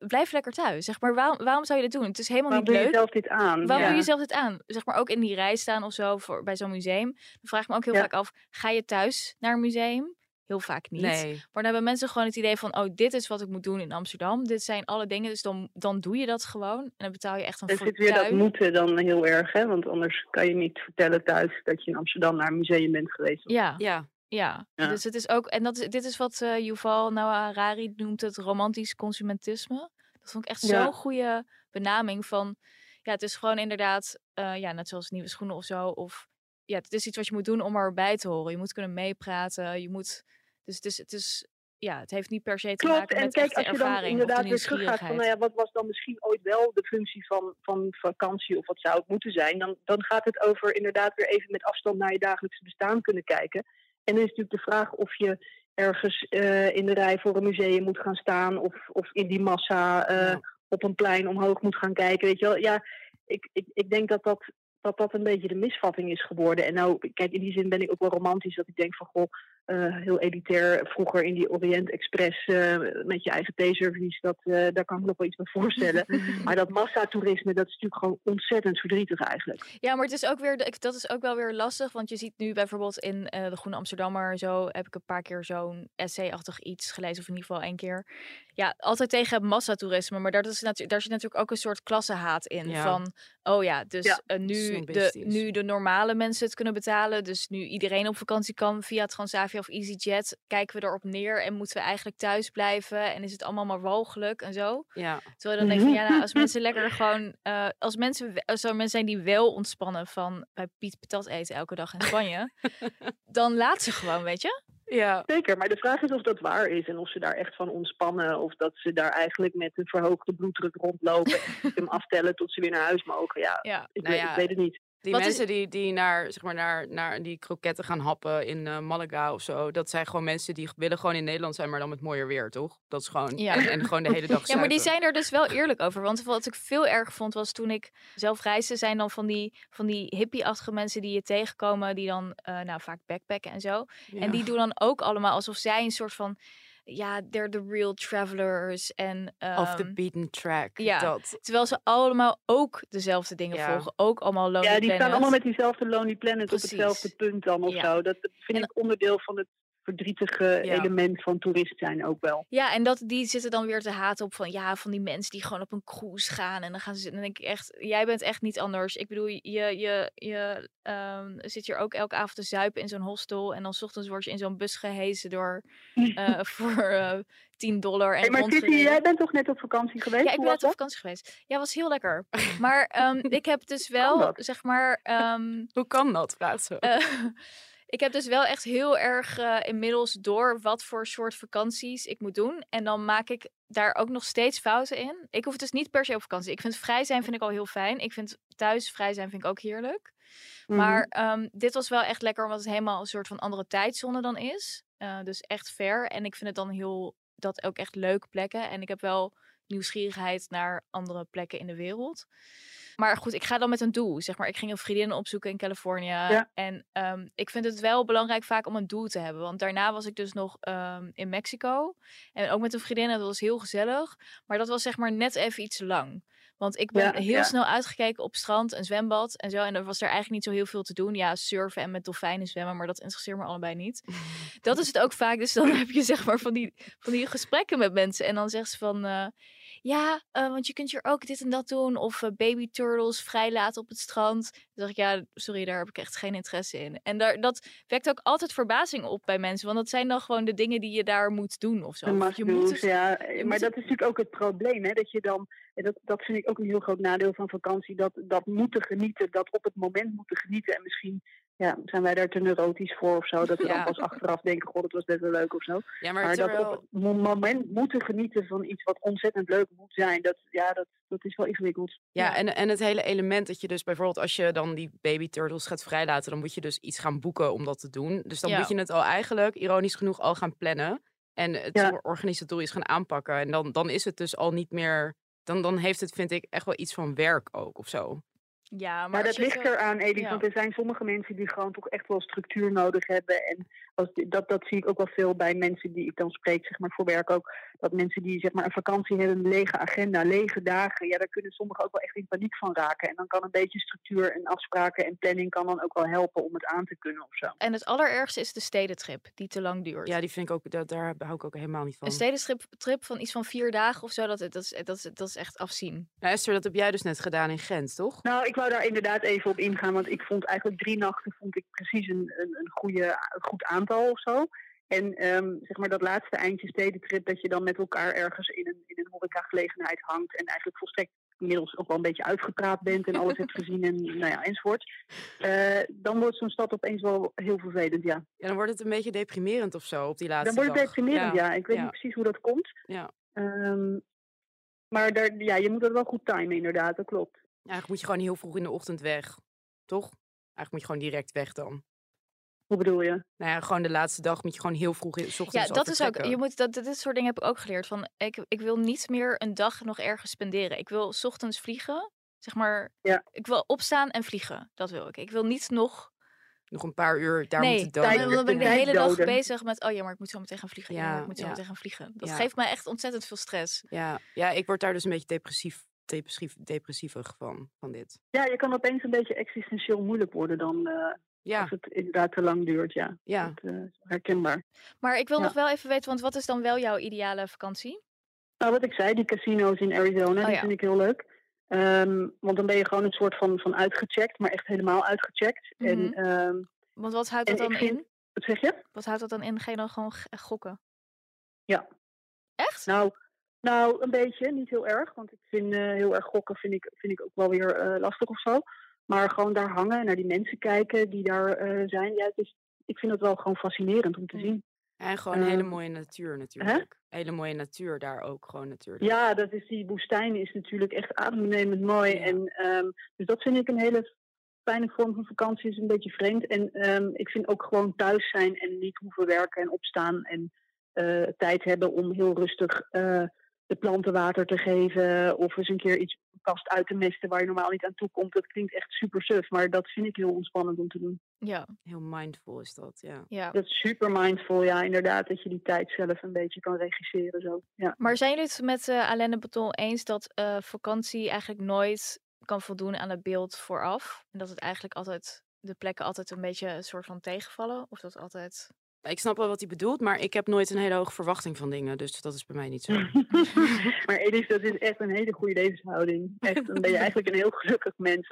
blijf lekker thuis. Zeg maar, waarom, waarom zou je dit doen? Het is helemaal Waarom niet doe je leuk. zelf dit aan? Waarom Ja. doe je zelf dit aan? Zeg maar ook in die rij staan of zo voor, bij zo'n museum. Dan vraag ik me ook heel Ja. vaak af, ga je thuis naar een museum? Heel vaak niet. Nee. Maar dan hebben mensen gewoon het idee van, oh, dit is wat ik moet doen in Amsterdam. Dit zijn alle dingen, dus dan, dan doe je dat gewoon. En dan betaal je echt een Er zit weer dat fortuin. moeten dan heel erg, hè? Want anders kan je niet vertellen thuis dat je in Amsterdam naar een museum bent geweest. Ja, Ja. Ja, Ja. Dus het is ook, en dat is, dit is wat eh Yuval Noah Harari noemt het romantisch consumentisme. Dat vond ik echt Ja. zo'n goede benaming van, ja, het is gewoon inderdaad, eh, ja, net zoals nieuwe schoenen of zo. Of ja, het is iets wat je moet doen om erbij te horen. Je moet kunnen meepraten. Je moet, dus het is, het is, ja, het heeft niet per se te Klopt, maken en met kijk, echte als je dan inderdaad weer teruggaat van, nou ja, wat was dan misschien ooit wel de functie van, van vakantie of wat zou het moeten zijn, dan, dan gaat het over inderdaad weer even met afstand naar je dagelijkse bestaan kunnen kijken. En dan is natuurlijk de vraag of je ergens eh, in de rij voor een museum moet gaan staan of, of in die massa eh, Ja. op een plein omhoog moet gaan kijken. Weet je wel, ja, ik, ik, ik denk dat dat, dat dat een beetje de misvatting is geworden. En nou, kijk, in die zin ben ik ook wel romantisch dat ik denk van, goh, eh, heel elitair. Vroeger in die Orient Express eh, met je eigen theeservice, dat, eh, daar kan ik me nog wel iets bij voorstellen. maar dat massatoerisme, dat is natuurlijk gewoon ontzettend verdrietig eigenlijk. Ja, maar het is ook weer, dat is ook wel weer lastig. Want je ziet nu bijvoorbeeld in eh, de Groene Amsterdammer, zo heb ik een paar keer zo'n essay-achtig iets gelezen, of in ieder geval één keer. Ja, altijd tegen massatoerisme, maar daar, is natu- daar zit natuurlijk ook een soort klassenhaat in. Ja. Van, oh ja, dus Ja, eh, nu, de, nu de normale mensen het kunnen betalen. Dus nu iedereen op vakantie kan via Transavia of EasyJet, kijken we erop neer en moeten we eigenlijk thuis blijven. En is het allemaal maar walgelijk en zo. Ja. Terwijl je dan denkt van ja, nou, als mensen lekker gewoon, eh, als mensen, we- als er mensen zijn die wel ontspannen van bij Piet patat eten elke dag in Spanje, dan laat ze gewoon, weet je? Ja. Zeker, maar de vraag is of dat waar is en of ze daar echt van ontspannen. Of dat ze daar eigenlijk met een verhoogde bloeddruk rondlopen en hem aftellen tot ze weer naar huis mogen. Ja, Ja. ik, Nou weet, ja, ik weet het niet. Die Wat is- mensen die, die naar, zeg maar, naar, naar die kroketten gaan happen in eh, Malaga of zo, dat zijn gewoon mensen die willen gewoon in Nederland zijn, maar dan met mooier weer, toch? Dat is gewoon, Ja. en, en gewoon de hele dag Ja, maar die zuipen. zijn er dus wel eerlijk over. Want wat ik veel erg vond was toen ik zelf reisde, zijn dan van die, van die hippie-achtige mensen die je tegenkomen, die dan eh, nou vaak backpacken en zo. Ja. En die doen dan ook allemaal alsof zij een soort van, ja, they're the real travelers. En, Off the ehm, beaten track. ja. Dat. Terwijl ze allemaal ook dezelfde dingen Ja. volgen. Ook allemaal Lonely Ja, die staan Planet. allemaal met diezelfde Lonely Planet Precies. op hetzelfde punt dan of Ja. zo. Dat dat vind En- ik onderdeel van het verdrietige Ja. element van toerist zijn ook wel. Ja, en dat, die zitten dan weer te haten op van ja, van die mensen die gewoon op een cruise gaan. En dan gaan ze. En dan denk ik echt, jij bent echt niet anders. Ik bedoel, je, je, je ehm, zit hier ook elke avond te zuipen in zo'n hostel. En dan 's ochtends word je in zo'n bus gehezen door eh, voor eh 10 dollar. En Hey, maar Titi, rondgereden. jij bent toch net op vakantie geweest? Ja, ik ben was net op vakantie geweest. Ja, was heel lekker. Maar ehm, ik heb dus wel, zeg maar, ehm, Hoe kan dat, vraagt ze. eh, ik heb dus wel echt heel erg eh, inmiddels door wat voor soort vakanties ik moet doen. En dan maak ik daar ook nog steeds fouten in. Ik hoef dus niet per se op vakantie. Ik vind vrij zijn vind ik al heel fijn. Ik vind thuis vrij zijn vind ik ook heerlijk. Mhm. Maar ehm, dit was wel echt lekker, omdat het helemaal een soort van andere tijdzone dan is. Eh, dus echt ver. En ik vind het dan heel, dat ook echt leuke plekken. En ik heb wel nieuwsgierigheid naar andere plekken in de wereld. Maar goed, ik ga dan met een doel. Zeg maar, ik ging een vriendin opzoeken in Californië. Ja. En ehm, ik vind het wel belangrijk vaak om een doel te hebben. Want daarna was ik dus nog ehm, in Mexico. En ook met een vriendin. en Dat was heel gezellig. Maar dat was zeg maar net even iets lang. Want ik ben Ja, heel ja. snel uitgekeken op strand en zwembad en zo. En er was er eigenlijk niet zo heel veel te doen. Ja, surfen en met dolfijnen zwemmen, maar dat interesseert me allebei niet. Dat is het ook vaak. Dus dan heb je zeg maar van die, van die gesprekken met mensen. En dan zegt ze van... eh, ja, eh, want je kunt hier ook dit en dat doen. Of eh, baby turtles vrijlaten op het strand. Dan zeg ik, ja, sorry, daar heb ik echt geen interesse in. En daar, dat wekt ook altijd verbazing op bij mensen. Want dat zijn dan gewoon de dingen die je daar moet doen of zo. Of je moet dus- ja. Maar dat is natuurlijk ook het probleem, hè? Dat je dan, en dat, dat vind ik ook een heel groot nadeel van vakantie, dat, dat moeten genieten, dat op het moment moeten genieten. En misschien ja, zijn wij daar te neurotisch voor of zo, dat we Ja. dan pas achteraf denken, god, het was best wel leuk of zo. Ja, maar, Maar dat op het mo- moment moeten genieten van iets wat ontzettend leuk moet zijn, dat, ja, dat, dat is wel ingewikkeld. Ja, Ja. En, en het hele element dat je dus bijvoorbeeld als je dan die baby turtles gaat vrijlaten, dan moet je dus iets gaan boeken om dat te doen. Dus dan moet je het al eigenlijk, ironisch genoeg, al gaan plannen. En het organisatorisch gaan aanpakken. En dan, dan is het dus al niet meer. Dan, dan heeft het, vind ik, echt wel iets van werk ook of zo. Ja, maar, dat ligt zo- eraan, Elie. ja. Want er zijn sommige mensen die gewoon toch echt wel structuur nodig hebben. En als, dat, dat zie ik ook wel veel bij mensen die ik dan spreek, zeg maar voor werk ook. Dat mensen die zeg maar een vakantie hebben, een lege agenda, lege dagen. Ja, daar kunnen sommigen ook wel echt in paniek van raken. En dan kan een beetje structuur en afspraken en planning kan dan ook wel helpen om het aan te kunnen of zo. En het allerergste is de stedentrip, die te lang duurt. Ja, die vind ik ook, dat, daar hou ik ook helemaal niet van. Een stedentrip trip van iets van vier dagen of zo, dat, dat, is, dat, is, dat is echt afzien. Nou, Esther, dat heb jij dus net gedaan in Gent, toch? Nou, ik wou daar inderdaad even op ingaan, want ik vond eigenlijk drie nachten vond ik precies een, een, een, goede, een goed aantal of zo. En ehm, zeg maar dat laatste eindje stedentrip, dat je dan met elkaar ergens in een, in een horecagelegenheid hangt en eigenlijk volstrekt inmiddels ook wel een beetje uitgepraat bent en alles hebt gezien en nou ja, enzovoort. Eh, dan wordt zo'n stad opeens wel heel vervelend, ja. Ja, dan wordt het een beetje deprimerend of zo op die laatste Dan wordt het dag. deprimerend, ja. Ik weet ja. niet precies hoe dat komt. Ja. Ehm, maar daar, ja, je moet dat wel goed timen, inderdaad, dat klopt. Eigenlijk moet je gewoon heel vroeg in de ochtend weg, toch? Eigenlijk moet je gewoon direct weg dan. Hoe bedoel je? Nou ja, gewoon de laatste dag moet je gewoon heel vroeg in, 's ochtends Ja, dat is ook. Je moet dat, dit soort dingen heb ik ook geleerd. Van ik, ik wil niet meer een dag nog ergens spenderen. Ik wil 's ochtends vliegen. Zeg maar, Ja. ik wil opstaan en vliegen. Dat wil ik. Ik wil niet nog. Nog een paar uur daar nee, moeten dan, doden. tijd- dan ben ik de hele dag bezig met. Oh ja, maar ik moet zo meteen gaan vliegen. Ja, Ja, ik moet zo ja. meteen gaan vliegen. Dat geeft mij echt ontzettend veel stress. Ja, ja, ik word daar dus een beetje depressief, depressief, depressiever van, van dit. Ja, je kan opeens een beetje existentieel moeilijk worden dan eh, Ja, als het inderdaad te lang duurt. Ja, ja. Dat, eh, is herkenbaar. Maar ik wil Ja. nog wel even weten, want wat is dan wel jouw ideale vakantie? Nou, wat ik zei, die casino's in Arizona, die Oh ja. vind ik heel leuk. Ehm, want dan ben je gewoon een soort van, van uitgecheckt, maar echt helemaal uitgecheckt. Mhm. En ehm, Want wat houdt dat dan vind- in? wat zeg je? Wat houdt dat dan in? Ga je dan gewoon gokken? Ja. Echt? Nou, nou, een beetje, niet heel erg. Want ik vind eh, heel erg gokken vind ik, vind ik ook wel weer eh, lastig of zo. Maar gewoon daar hangen en naar die mensen kijken die daar eh, zijn. Ja, het is, ik vind het wel gewoon fascinerend om te zien. En gewoon hele Ehm, mooie natuur natuurlijk. Hele mooie natuur daar ook gewoon natuurlijk. Ja, dat is, die woestijn is natuurlijk echt adembenemend mooi. Ja. En, ehm, dus dat vind ik een hele fijne vorm van vakantie. is een beetje vreemd. En ehm, ik vind ook gewoon thuis zijn en niet hoeven werken en opstaan. En tijd hebben om heel rustig de planten water te geven. Of eens een keer iets kast uit te mesten waar je normaal niet aan toe komt. Dat klinkt echt super suf. Maar dat vind ik heel ontspannend om te doen. Ja, Heel mindful is dat, ja. ja. Dat is super mindful, ja, inderdaad. Dat je die tijd zelf een beetje kan regisseren. Zo. Ja. Maar zijn jullie het met eh Alain de Botton eens dat eh, vakantie eigenlijk nooit kan voldoen aan het beeld vooraf? En dat het eigenlijk altijd de plekken altijd een beetje een soort van tegenvallen? Of dat altijd. Ik snap wel wat hij bedoelt, maar ik heb nooit een hele hoge verwachting van dingen. Dus dat is bij mij niet zo. maar Edith, dat is echt een hele goede levenshouding. Echt, dan ben je eigenlijk een heel gelukkig mens.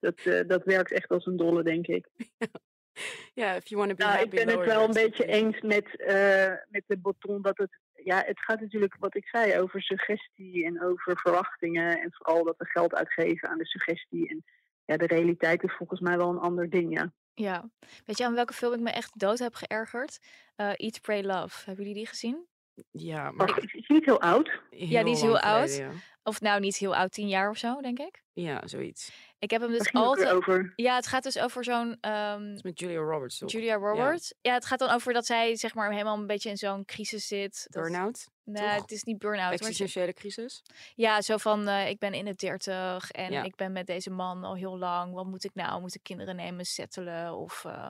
Dat, eh, dat werkt echt als een dolle, denk ik. Ja, if you want to be Nou, ik happy, ben het wel een beetje eens met, eh, met de Botton dat het... Ja, het gaat natuurlijk, wat ik zei, over suggestie en over verwachtingen. En vooral dat we geld uitgeven aan de suggestie. En ja, de realiteit is volgens mij wel een ander ding, ja. Ja. Weet je aan welke film ik me echt dood heb geërgerd? Eh Eat, Pray, Love. Hebben jullie die gezien? Ja, maar Maar is is niet heel oud. Ja, die is heel oud. geleden, ja. Of nou, niet heel oud, tien jaar of zo, denk ik. Ja, zoiets. Ik heb hem dus altijd. over. Ja, het gaat dus over zo'n. is met Julia Roberts, toch? Julia Roberts. Ja. het gaat dan over dat zij zeg maar helemaal een beetje in zo'n crisis zit. Burn-out? Nee, het is niet burn-out. maar Existentiële crisis? Ja, zo van eh, ik ben in de dertig en Ja. ik ben met deze man al heel lang. Wat moet ik nou? Moet ik kinderen nemen, settelen? Of eh,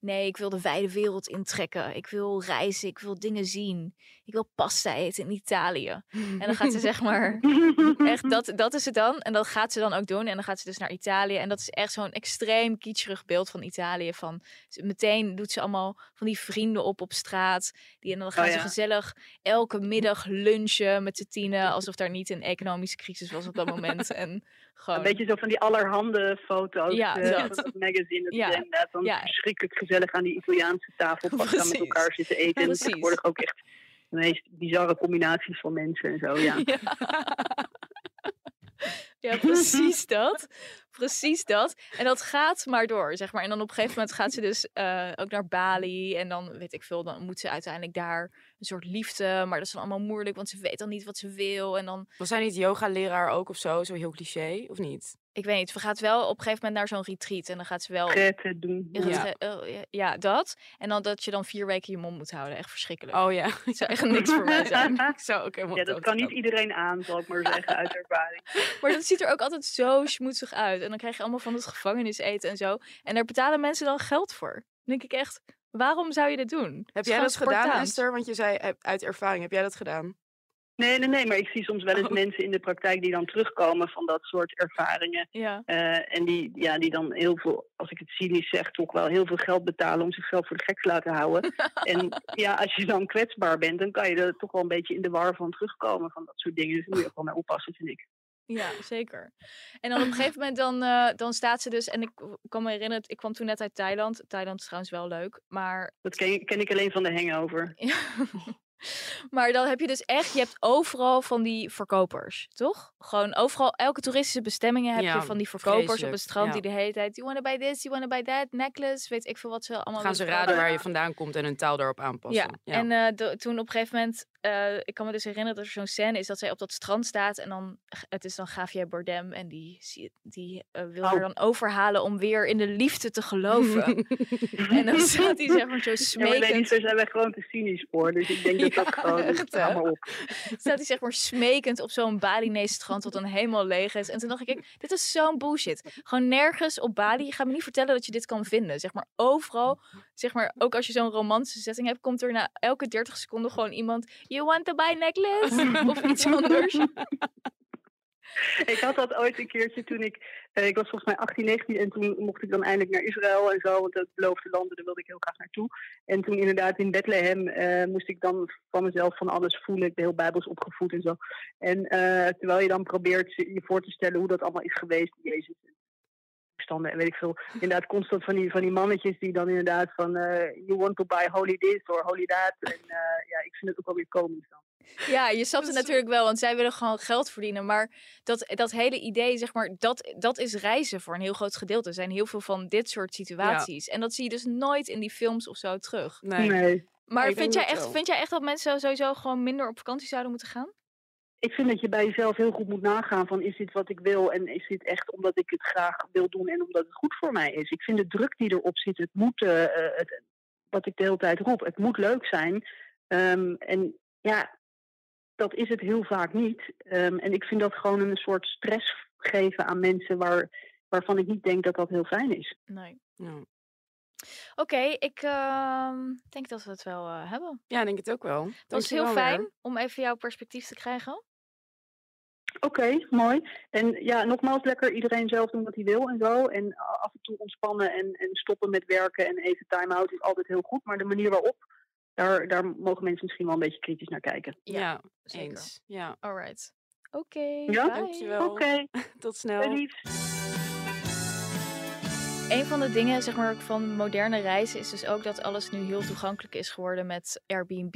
nee, ik wil de wijde wereld intrekken. Ik wil reizen, ik wil dingen zien. Ik wil pasta eten in Italië. En dan gaat ze zeg maar, echt, dat, dat is het dan. En dat gaat ze dan ook doen. En dan gaat ze dus naar Italië. En dat is echt zo'n extreem kitscherig beeld van Italië. Van, ze- meteen doet ze allemaal van die vrienden op op straat. Die, en dan gaan Oh ze ja. gezellig elke middag lunchen met z'n tienen. Alsof daar niet een economische crisis was op dat moment. En gewoon... Een beetje zo van die allerhande foto's Ja, dat. dat magazine. Dat Ja, dan ja. verschrikkelijk gezellig aan die Italiaanse tafel vast aan met elkaar zitten eten. En tegenwoordig ook echt de meest bizarre combinaties van mensen en zo, ja. Ja. ja, precies dat. Precies dat. En dat gaat maar door, zeg maar. En dan op een gegeven moment gaat ze dus eh, ook naar Bali. En dan, weet ik veel, dan moet ze uiteindelijk daar een soort liefde. Maar dat is dan allemaal moeilijk, want ze weet dan niet wat ze wil. En dan, Was hij niet yoga-leraar ook of zo? Zo heel cliché, of niet? Ik weet niet, ze gaat wel op een gegeven moment naar zo'n retreat. En dan gaat ze wel... Pretten doen. Ja. oh, ja, ja, dat. En dan dat je dan vier weken je mond moet houden. Echt verschrikkelijk. Oh ja. Het zou echt niks voor mij zijn. Ik zou ook helemaal Ja, dat kan niet iedereen aan, zal ik maar zeggen, uit ervaring. Maar dat ziet er ook altijd zo schmoedzig uit. En dan krijg je allemaal van het gevangeniseten en zo. En daar betalen mensen dan geld voor. Dan denk ik echt, waarom zou je dit doen? Heb jij dat gedaan. Esther? Want je zei eh, uit ervaring, heb jij dat gedaan? Nee, nee, nee, maar ik zie soms wel eens Oh. mensen in de praktijk die dan terugkomen van dat soort ervaringen. Ja. eh, en die, ja, die dan heel veel, als ik het cynisch zeg, toch wel heel veel geld betalen om zichzelf voor de gek te laten houden. en ja, als je dan kwetsbaar bent, dan kan je er toch wel een beetje in de war van terugkomen van dat soort dingen. Dus daar moet je ook wel mee oppassen, vind ik. Ja, zeker. En dan op een gegeven moment dan, eh, dan staat ze dus... En ik kan me herinneren, ik kwam toen net uit Thailand. Thailand is trouwens wel leuk. Maar Dat ken, ken ik alleen van de hangover. Ja. Maar dan heb je dus echt, je hebt overal van die verkopers, toch? Gewoon overal, elke toeristische bestemmingen heb Ja, je van die verkopers op het strand ja. die de hele tijd, you wanna buy this, you wanna buy that, necklace, weet ik veel wat ze allemaal Gaan ze raden waar je vandaan komt en hun taal daarop aanpassen. Ja, en eh, de- toen op een gegeven moment, eh, ik kan me dus herinneren dat er zo'n scène is dat zij op dat strand staat en dan, het is dan Javier Bardem en die, die eh, wil haar dan overhalen om weer in de liefde te geloven. en dan staat hij zeg maar zo Ja, maar nee, smekend daar zijn wij gewoon te cynisch voor. Dus ik denk dat dat Ja, gewoon, echt, maar op. staat hij zeg maar smekend op zo'n Balinese strand wat dan helemaal leeg is. En toen dacht ik, dit is zo'n bullshit. Gewoon nergens op Bali, ga me niet vertellen dat je dit kan vinden. Zeg maar overal, zeg maar ook als je zo'n romantische setting hebt, komt er na elke 30 seconden gewoon iemand, you want to buy necklace? of iets anders. Ik had dat ooit een keertje toen ik... eh, ik was volgens mij 18, 19 en toen mocht ik dan eindelijk naar Israël en zo. Want dat beloofde landen, daar wilde ik heel graag naartoe. En toen inderdaad in Bethlehem eh, moest ik dan van mezelf van alles voelen. Ik ben heel bijbels opgevoed en zo. En eh, terwijl je dan probeert je je voor te stellen hoe dat allemaal is geweest. Jezus. Standen en weet ik veel. Inderdaad constant van die, van die mannetjes die dan inderdaad van... eh, you want to buy holy this or holy that. En eh, ja, ik vind het ook wel weer komisch dan. Ja, je snapt het natuurlijk wel, want zij willen gewoon geld verdienen. Maar dat, dat hele idee, zeg maar, dat, dat is reizen voor een heel groot gedeelte. Er zijn heel veel van dit soort situaties. En dat zie je dus nooit in die films of zo terug. Nee. nee. Maar vind jij, echt, wel. vind jij echt dat mensen sowieso gewoon minder op vakantie zouden moeten gaan? Ik vind dat je bij jezelf heel goed moet nagaan van is dit wat ik wil en is dit echt omdat ik het graag wil doen en omdat het goed voor mij is. Ik vind de druk die erop zit, het moet, eh, eh, het, wat ik de hele tijd roep, het moet leuk zijn. Ehm, en ja, dat is het heel vaak niet. Ehm, en ik vind dat gewoon een soort stress geven aan mensen waar, waarvan ik niet denk dat dat heel fijn is. Nee. Ja. Oké, ik ehm, denk dat we het wel eh, hebben. ja, ik denk het ook wel. Het was heel fijn weer. om even jouw perspectief te krijgen. Oké, mooi. En ja, nogmaals, lekker iedereen zelf doen wat hij wil en zo. En af en toe ontspannen en, en stoppen met werken en even time-out is altijd heel goed. Maar de manier waarop, daar, daar mogen mensen misschien wel een beetje kritisch naar kijken. Ja, Ja, zeker. eens. Ja, Alright. Oké, Ja? Dankjewel. Oké, tot snel. Een van de dingen zeg maar, van moderne reizen is dus ook dat alles nu heel toegankelijk is geworden met Airbnb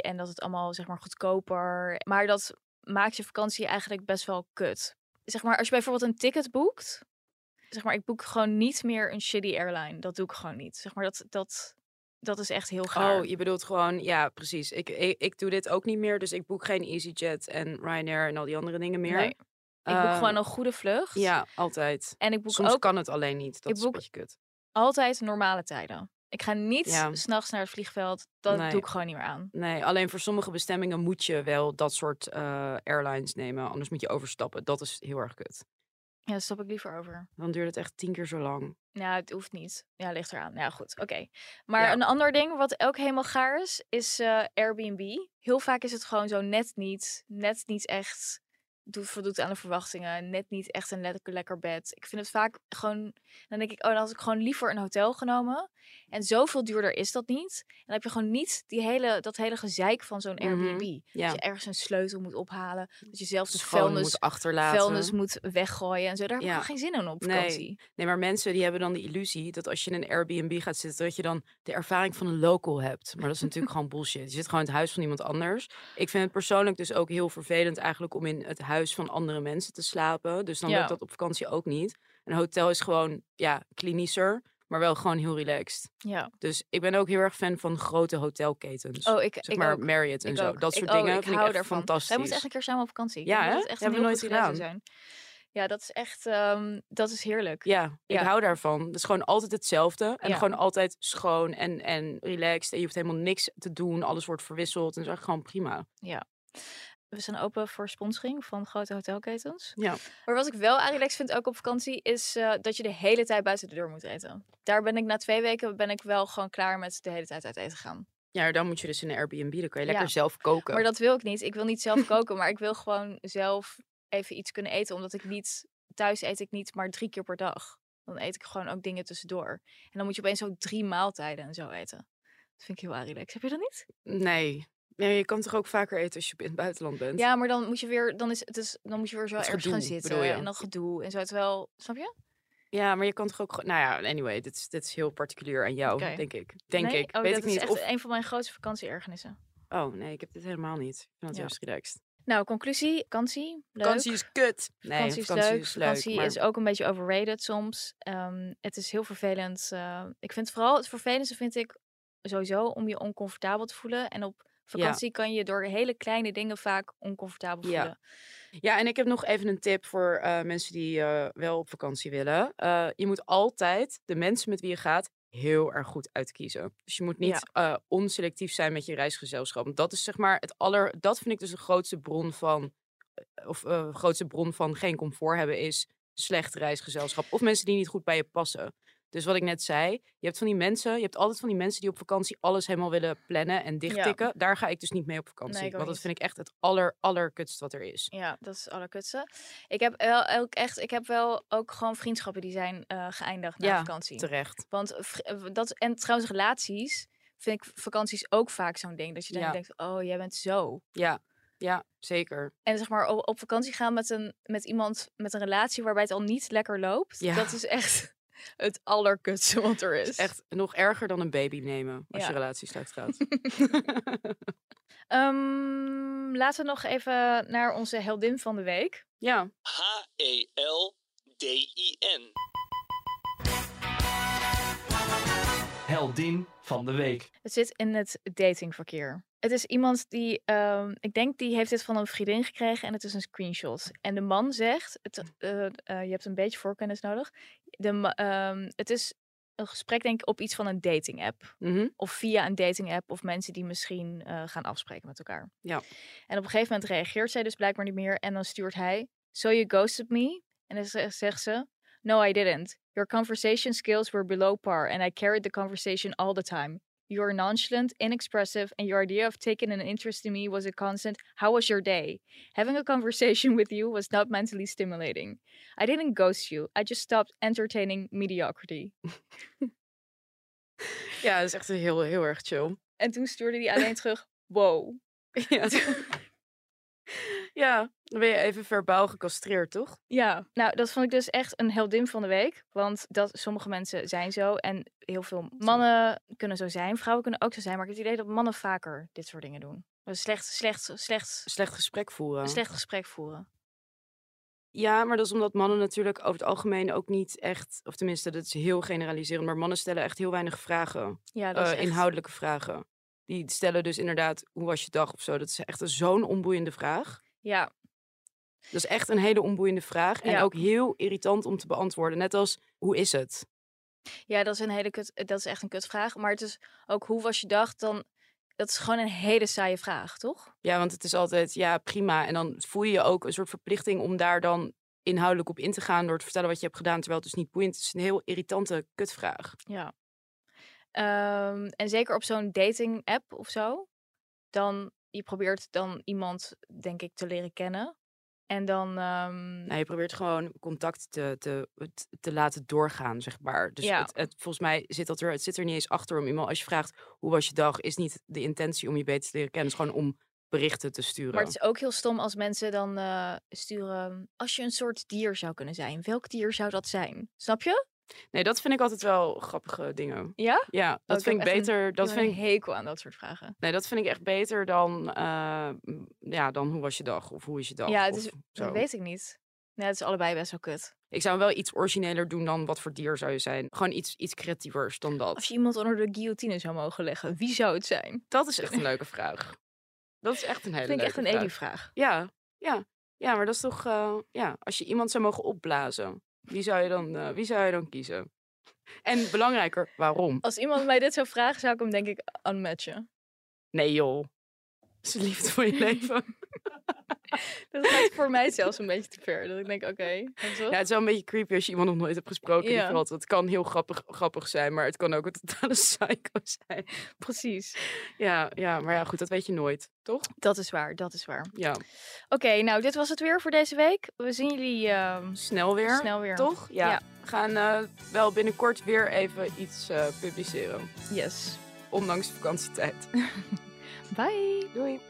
en dat het allemaal zeg maar, goedkoper. Maar dat maakt je vakantie eigenlijk best wel kut. Zeg maar, als je bijvoorbeeld een ticket boekt, zeg maar, ik boek gewoon niet meer een shitty airline. Dat doe ik gewoon niet. Zeg maar, dat, dat, dat is echt heel gaar. Oh, je bedoelt gewoon, ja, precies. Ik, ik, ik doe dit ook niet meer, dus ik boek geen EasyJet en Ryanair en al die andere dingen meer. Nee. Ik boek Eh, gewoon een goede vlucht. Ja, altijd. En ik boek Soms ook kan het alleen niet. Dat ik is boek- een beetje kut. altijd normale tijden. Ik ga niet Ja. s s'nachts naar het vliegveld. Dat Nee. doe ik gewoon niet meer aan. Nee, alleen voor sommige bestemmingen moet je wel dat soort eh, airlines nemen. Anders moet je overstappen. Dat is heel erg kut. Ja, daar stap ik liever over. Dan duurt het echt tien keer zo lang. Nou, het hoeft niet. Ja, ligt eraan. Ja, goed. Oké. Maar Ja. een ander ding wat ook helemaal gaar is, is eh, Airbnb. Heel vaak is het gewoon zo net niet, net niet echt doet, voldoet aan de verwachtingen. Net niet echt een lekker, lekker bed. Ik vind het vaak gewoon, dan denk ik, oh, dan had ik gewoon liever een hotel genomen. En zoveel duurder is dat niet. En dan heb je gewoon niet die hele, dat hele gezeik van zo'n Mhm. Airbnb. Ja. Dat je ergens een sleutel moet ophalen. Dat je zelf de vuilnis, moet achterlaten. vuilnis moet weggooien en zo. Daar heb ik Ja. gewoon geen zin in op Nee. vakantie. Nee, maar mensen die hebben dan de illusie dat als je in een Airbnb gaat zitten, dat je dan de ervaring van een local hebt. Maar dat is natuurlijk gewoon bullshit. Je zit gewoon in het huis van iemand anders. Ik vind het persoonlijk dus ook heel vervelend eigenlijk om in het huis van andere mensen te slapen. Dus dan Ja. lukt dat op vakantie ook niet. Een hotel is gewoon, ja, klinischer, maar wel gewoon heel relaxed. Ja. Dus ik ben ook heel erg fan van grote hotelketens. Oh, ik, zeg ik maar ook. Marriott en Ik zo. ook. Dat Ik- soort oh, dingen ik vind ik hou echt daarvan. fantastisch. Wij moeten echt een keer samen op vakantie. Ik Ja, dat hè? het echt Hebben we nooit zou zijn. Ja, dat is echt, ehm, dat is heerlijk. Ja, ik Ja. hou daarvan. Het is gewoon altijd hetzelfde. En Ja. gewoon altijd schoon en, en relaxed. En je hoeft helemaal niks te doen. Alles wordt verwisseld. En dat is echt gewoon prima. We zijn open voor sponsoring van grote hotelketens. Ja. Maar wat ik wel relax vind, ook op vakantie, is eh, dat je de hele tijd buiten de deur moet eten. Daar ben ik na twee weken ben ik wel gewoon klaar met de hele tijd uit eten gaan. Ja, dan moet je dus in een Airbnb. Dan kan je Ja. lekker zelf koken. Maar dat wil ik niet. Ik wil niet zelf koken, maar ik wil gewoon zelf even iets kunnen eten. Omdat ik niet, thuis eet ik niet maar drie keer per dag. Dan eet ik gewoon ook dingen tussendoor. En dan moet je opeens zo drie maaltijden en zo eten. Dat vind ik heel relax. Heb je dat niet? Nee. Ja, je kan toch ook vaker eten als je in het buitenland bent? Ja, maar dan moet je weer, dan is het is, dan moet je weer zo ergens gaan zitten. En dan gedoe en zo. Terwijl, snap je? Ja, maar je kan toch ook... Nou ja, anyway. Dit is, dit is heel particulier aan jou, denk ik. Denk Nee? ik. Oh, Weet ik is niet. echt Of... een van mijn grootste vakantieergernissen. Oh, nee. Ik heb dit helemaal niet. Ik vind het Ja. juist relaxed. Nou, vakantie, vakantie, leuk. Vakantie is kut. Nee, vakantie is vakantie leuk. is leuk. vakantie maar- is ook een beetje overrated soms. Ehm, het is heel vervelend. eh, ik vind vooral het vervelendste vind ik sowieso om je oncomfortabel te voelen. En op vakantie kan je door hele kleine dingen vaak oncomfortabel voelen. Ja, en ik heb nog even een tip voor eh, mensen die eh, wel op vakantie willen. Eh, je moet altijd de mensen met wie je gaat heel erg goed uitkiezen. Dus je moet niet onselectief zijn met je reisgezelschap. Want dat is zeg maar het aller. Dat vind ik dus de grootste bron van. Of grootste bron van geen comfort hebben is slecht reisgezelschap. Of mensen die niet goed bij je passen. Dus wat ik net zei, je hebt van die mensen, je hebt altijd van die mensen die op vakantie alles helemaal willen plannen en dichttikken. Daar ga ik dus niet mee op vakantie. want dat vind ik echt het aller, allerkutst wat er is. Ja, dat is het allerkutste. Ik heb wel ook echt, ik heb wel ook gewoon vriendschappen die zijn eh, geëindigd na Ja, vakantie. Terecht. Want eh, dat en trouwens relaties vind ik vakanties ook vaak zo'n ding dat je dan Ja. denkt, oh jij bent zo. Ja, ja, zeker. En zeg maar o- op vakantie gaan met, een, met iemand met een relatie waarbij het al niet lekker loopt. Ja. Dat is echt het allerkutste wat er is. Echt nog erger dan een baby nemen als Ja. je relatie slecht gaat. Ehm, laten we nog even naar onze heldin van de week. ja, H-E-L-D-I-N. Heldin van de week. Het zit in het datingverkeer. Het is iemand die, ehm, ik denk, die heeft dit van een vriendin gekregen en het is een screenshot. En de man zegt, het, eh, eh, je hebt een beetje voorkennis nodig. De, ehm, het is een gesprek, denk ik, op iets van een dating app. mhm, Of via een dating app of mensen die misschien eh, gaan afspreken met elkaar. Ja. En op een gegeven moment reageert zij dus blijkbaar niet meer. En dan stuurt hij, so you ghosted me? En dan zegt ze, no I didn't. Your conversation skills were below par and I carried the conversation all the time. You are nonchalant, inexpressive, and your idea of taking an interest in me was a constant, how was your day? Having a conversation with you was not mentally stimulating. I didn't ghost you. I just stopped entertaining mediocrity. ja, dat is echt heel, heel erg chill. En toen stuurde hij alleen terug, wow. Ja. ja, dan ben je even verbaal gecastreerd, toch? Ja, nou, dat vond ik dus echt een heldin van de week. Want dat, sommige mensen zijn zo. En heel veel mannen kunnen zo zijn. Vrouwen kunnen ook zo zijn. Maar ik heb het idee dat mannen vaker dit soort dingen doen. Dus slecht, slecht, slecht, Slecht gesprek voeren. een slecht gesprek voeren. Ja, maar dat is omdat mannen natuurlijk over het algemeen ook niet echt, of tenminste, dat is heel generaliserend, maar mannen stellen echt heel weinig vragen. Ja, dat is eh, echt... inhoudelijke vragen. Die stellen dus inderdaad, hoe was je dag of zo? Dat is echt een- zo'n onboeiende vraag. Ja, Dat is echt een hele onboeiende vraag. En Ja. ook heel irritant om te beantwoorden. Net als, hoe is het? ja, dat is een hele kut... Dat is echt een kutvraag. Maar het is ook, hoe was je dag? Dan... Dat is gewoon een hele saaie vraag, toch? Ja, want het is altijd, ja, prima. En dan voel je je ook een soort verplichting om daar dan inhoudelijk op in te gaan door te vertellen wat je hebt gedaan, terwijl het dus niet boeiend is. Het is een heel irritante kutvraag. Ja. Ehm, en zeker op zo'n dating app of zo. Dan, je probeert dan iemand, denk ik, te leren kennen. En dan... ehm, Nou, je probeert gewoon contact te, te, te- te laten doorgaan, zeg maar. Dus Ja. het, het, volgens mij zit dat er, het zit er niet eens achter om iemand, als je vraagt hoe was je dag, is niet de intentie om je beter te leren kennen. Het is gewoon om berichten te sturen. Maar het is ook heel stom als mensen dan eh, sturen. Als je een soort dier zou kunnen zijn, welk dier zou dat zijn? Snap je? Nee, dat vind ik altijd wel grappige dingen. Ja? Ja, dat ik vind ik een- beter. Dat vind ik, hekel aan dat soort vragen. nee, dat vind ik echt beter dan, eh, ja, dan hoe was je dag of hoe is je dag. ja, het is, dat weet ik niet. Nee, het is allebei best wel kut. Ik zou wel iets origineler doen dan wat voor dier zou je zijn. Gewoon iets, iets creatievers dan dat. Als je iemand onder de guillotine zou mogen leggen, wie zou het zijn? Dat is echt een leuke vraag. Dat is echt een hele Dat vind ik echt leuke een vraag. Elie-vraag. Ja, ja. Ja, maar dat is toch... eh, ja, als je iemand zou mogen opblazen, wie zou je dan, eh, wie zou je dan kiezen? En belangrijker, waarom? Als iemand mij dit zou vragen, zou ik hem denk ik unmatchen. Nee joh. Is de liefde van je leven. Dat gaat voor mij zelfs een beetje te ver. Dat ik denk, oké? Ja, het is wel een beetje creepy als je iemand nog nooit hebt gesproken. Ja. Valt. Het kan heel grappig, grappig zijn, maar het kan ook een totale psycho zijn. precies. Ja, ja, maar ja, goed, dat weet je nooit, toch? Dat is waar, dat is waar. Ja, Oké, nou, dit was het weer voor deze week. We zien jullie ehm, snel weer, snel weer. toch? Ja. Ja. We gaan eh, wel binnenkort weer even iets eh, publiceren. Yes. Ondanks de vakantietijd. Bye.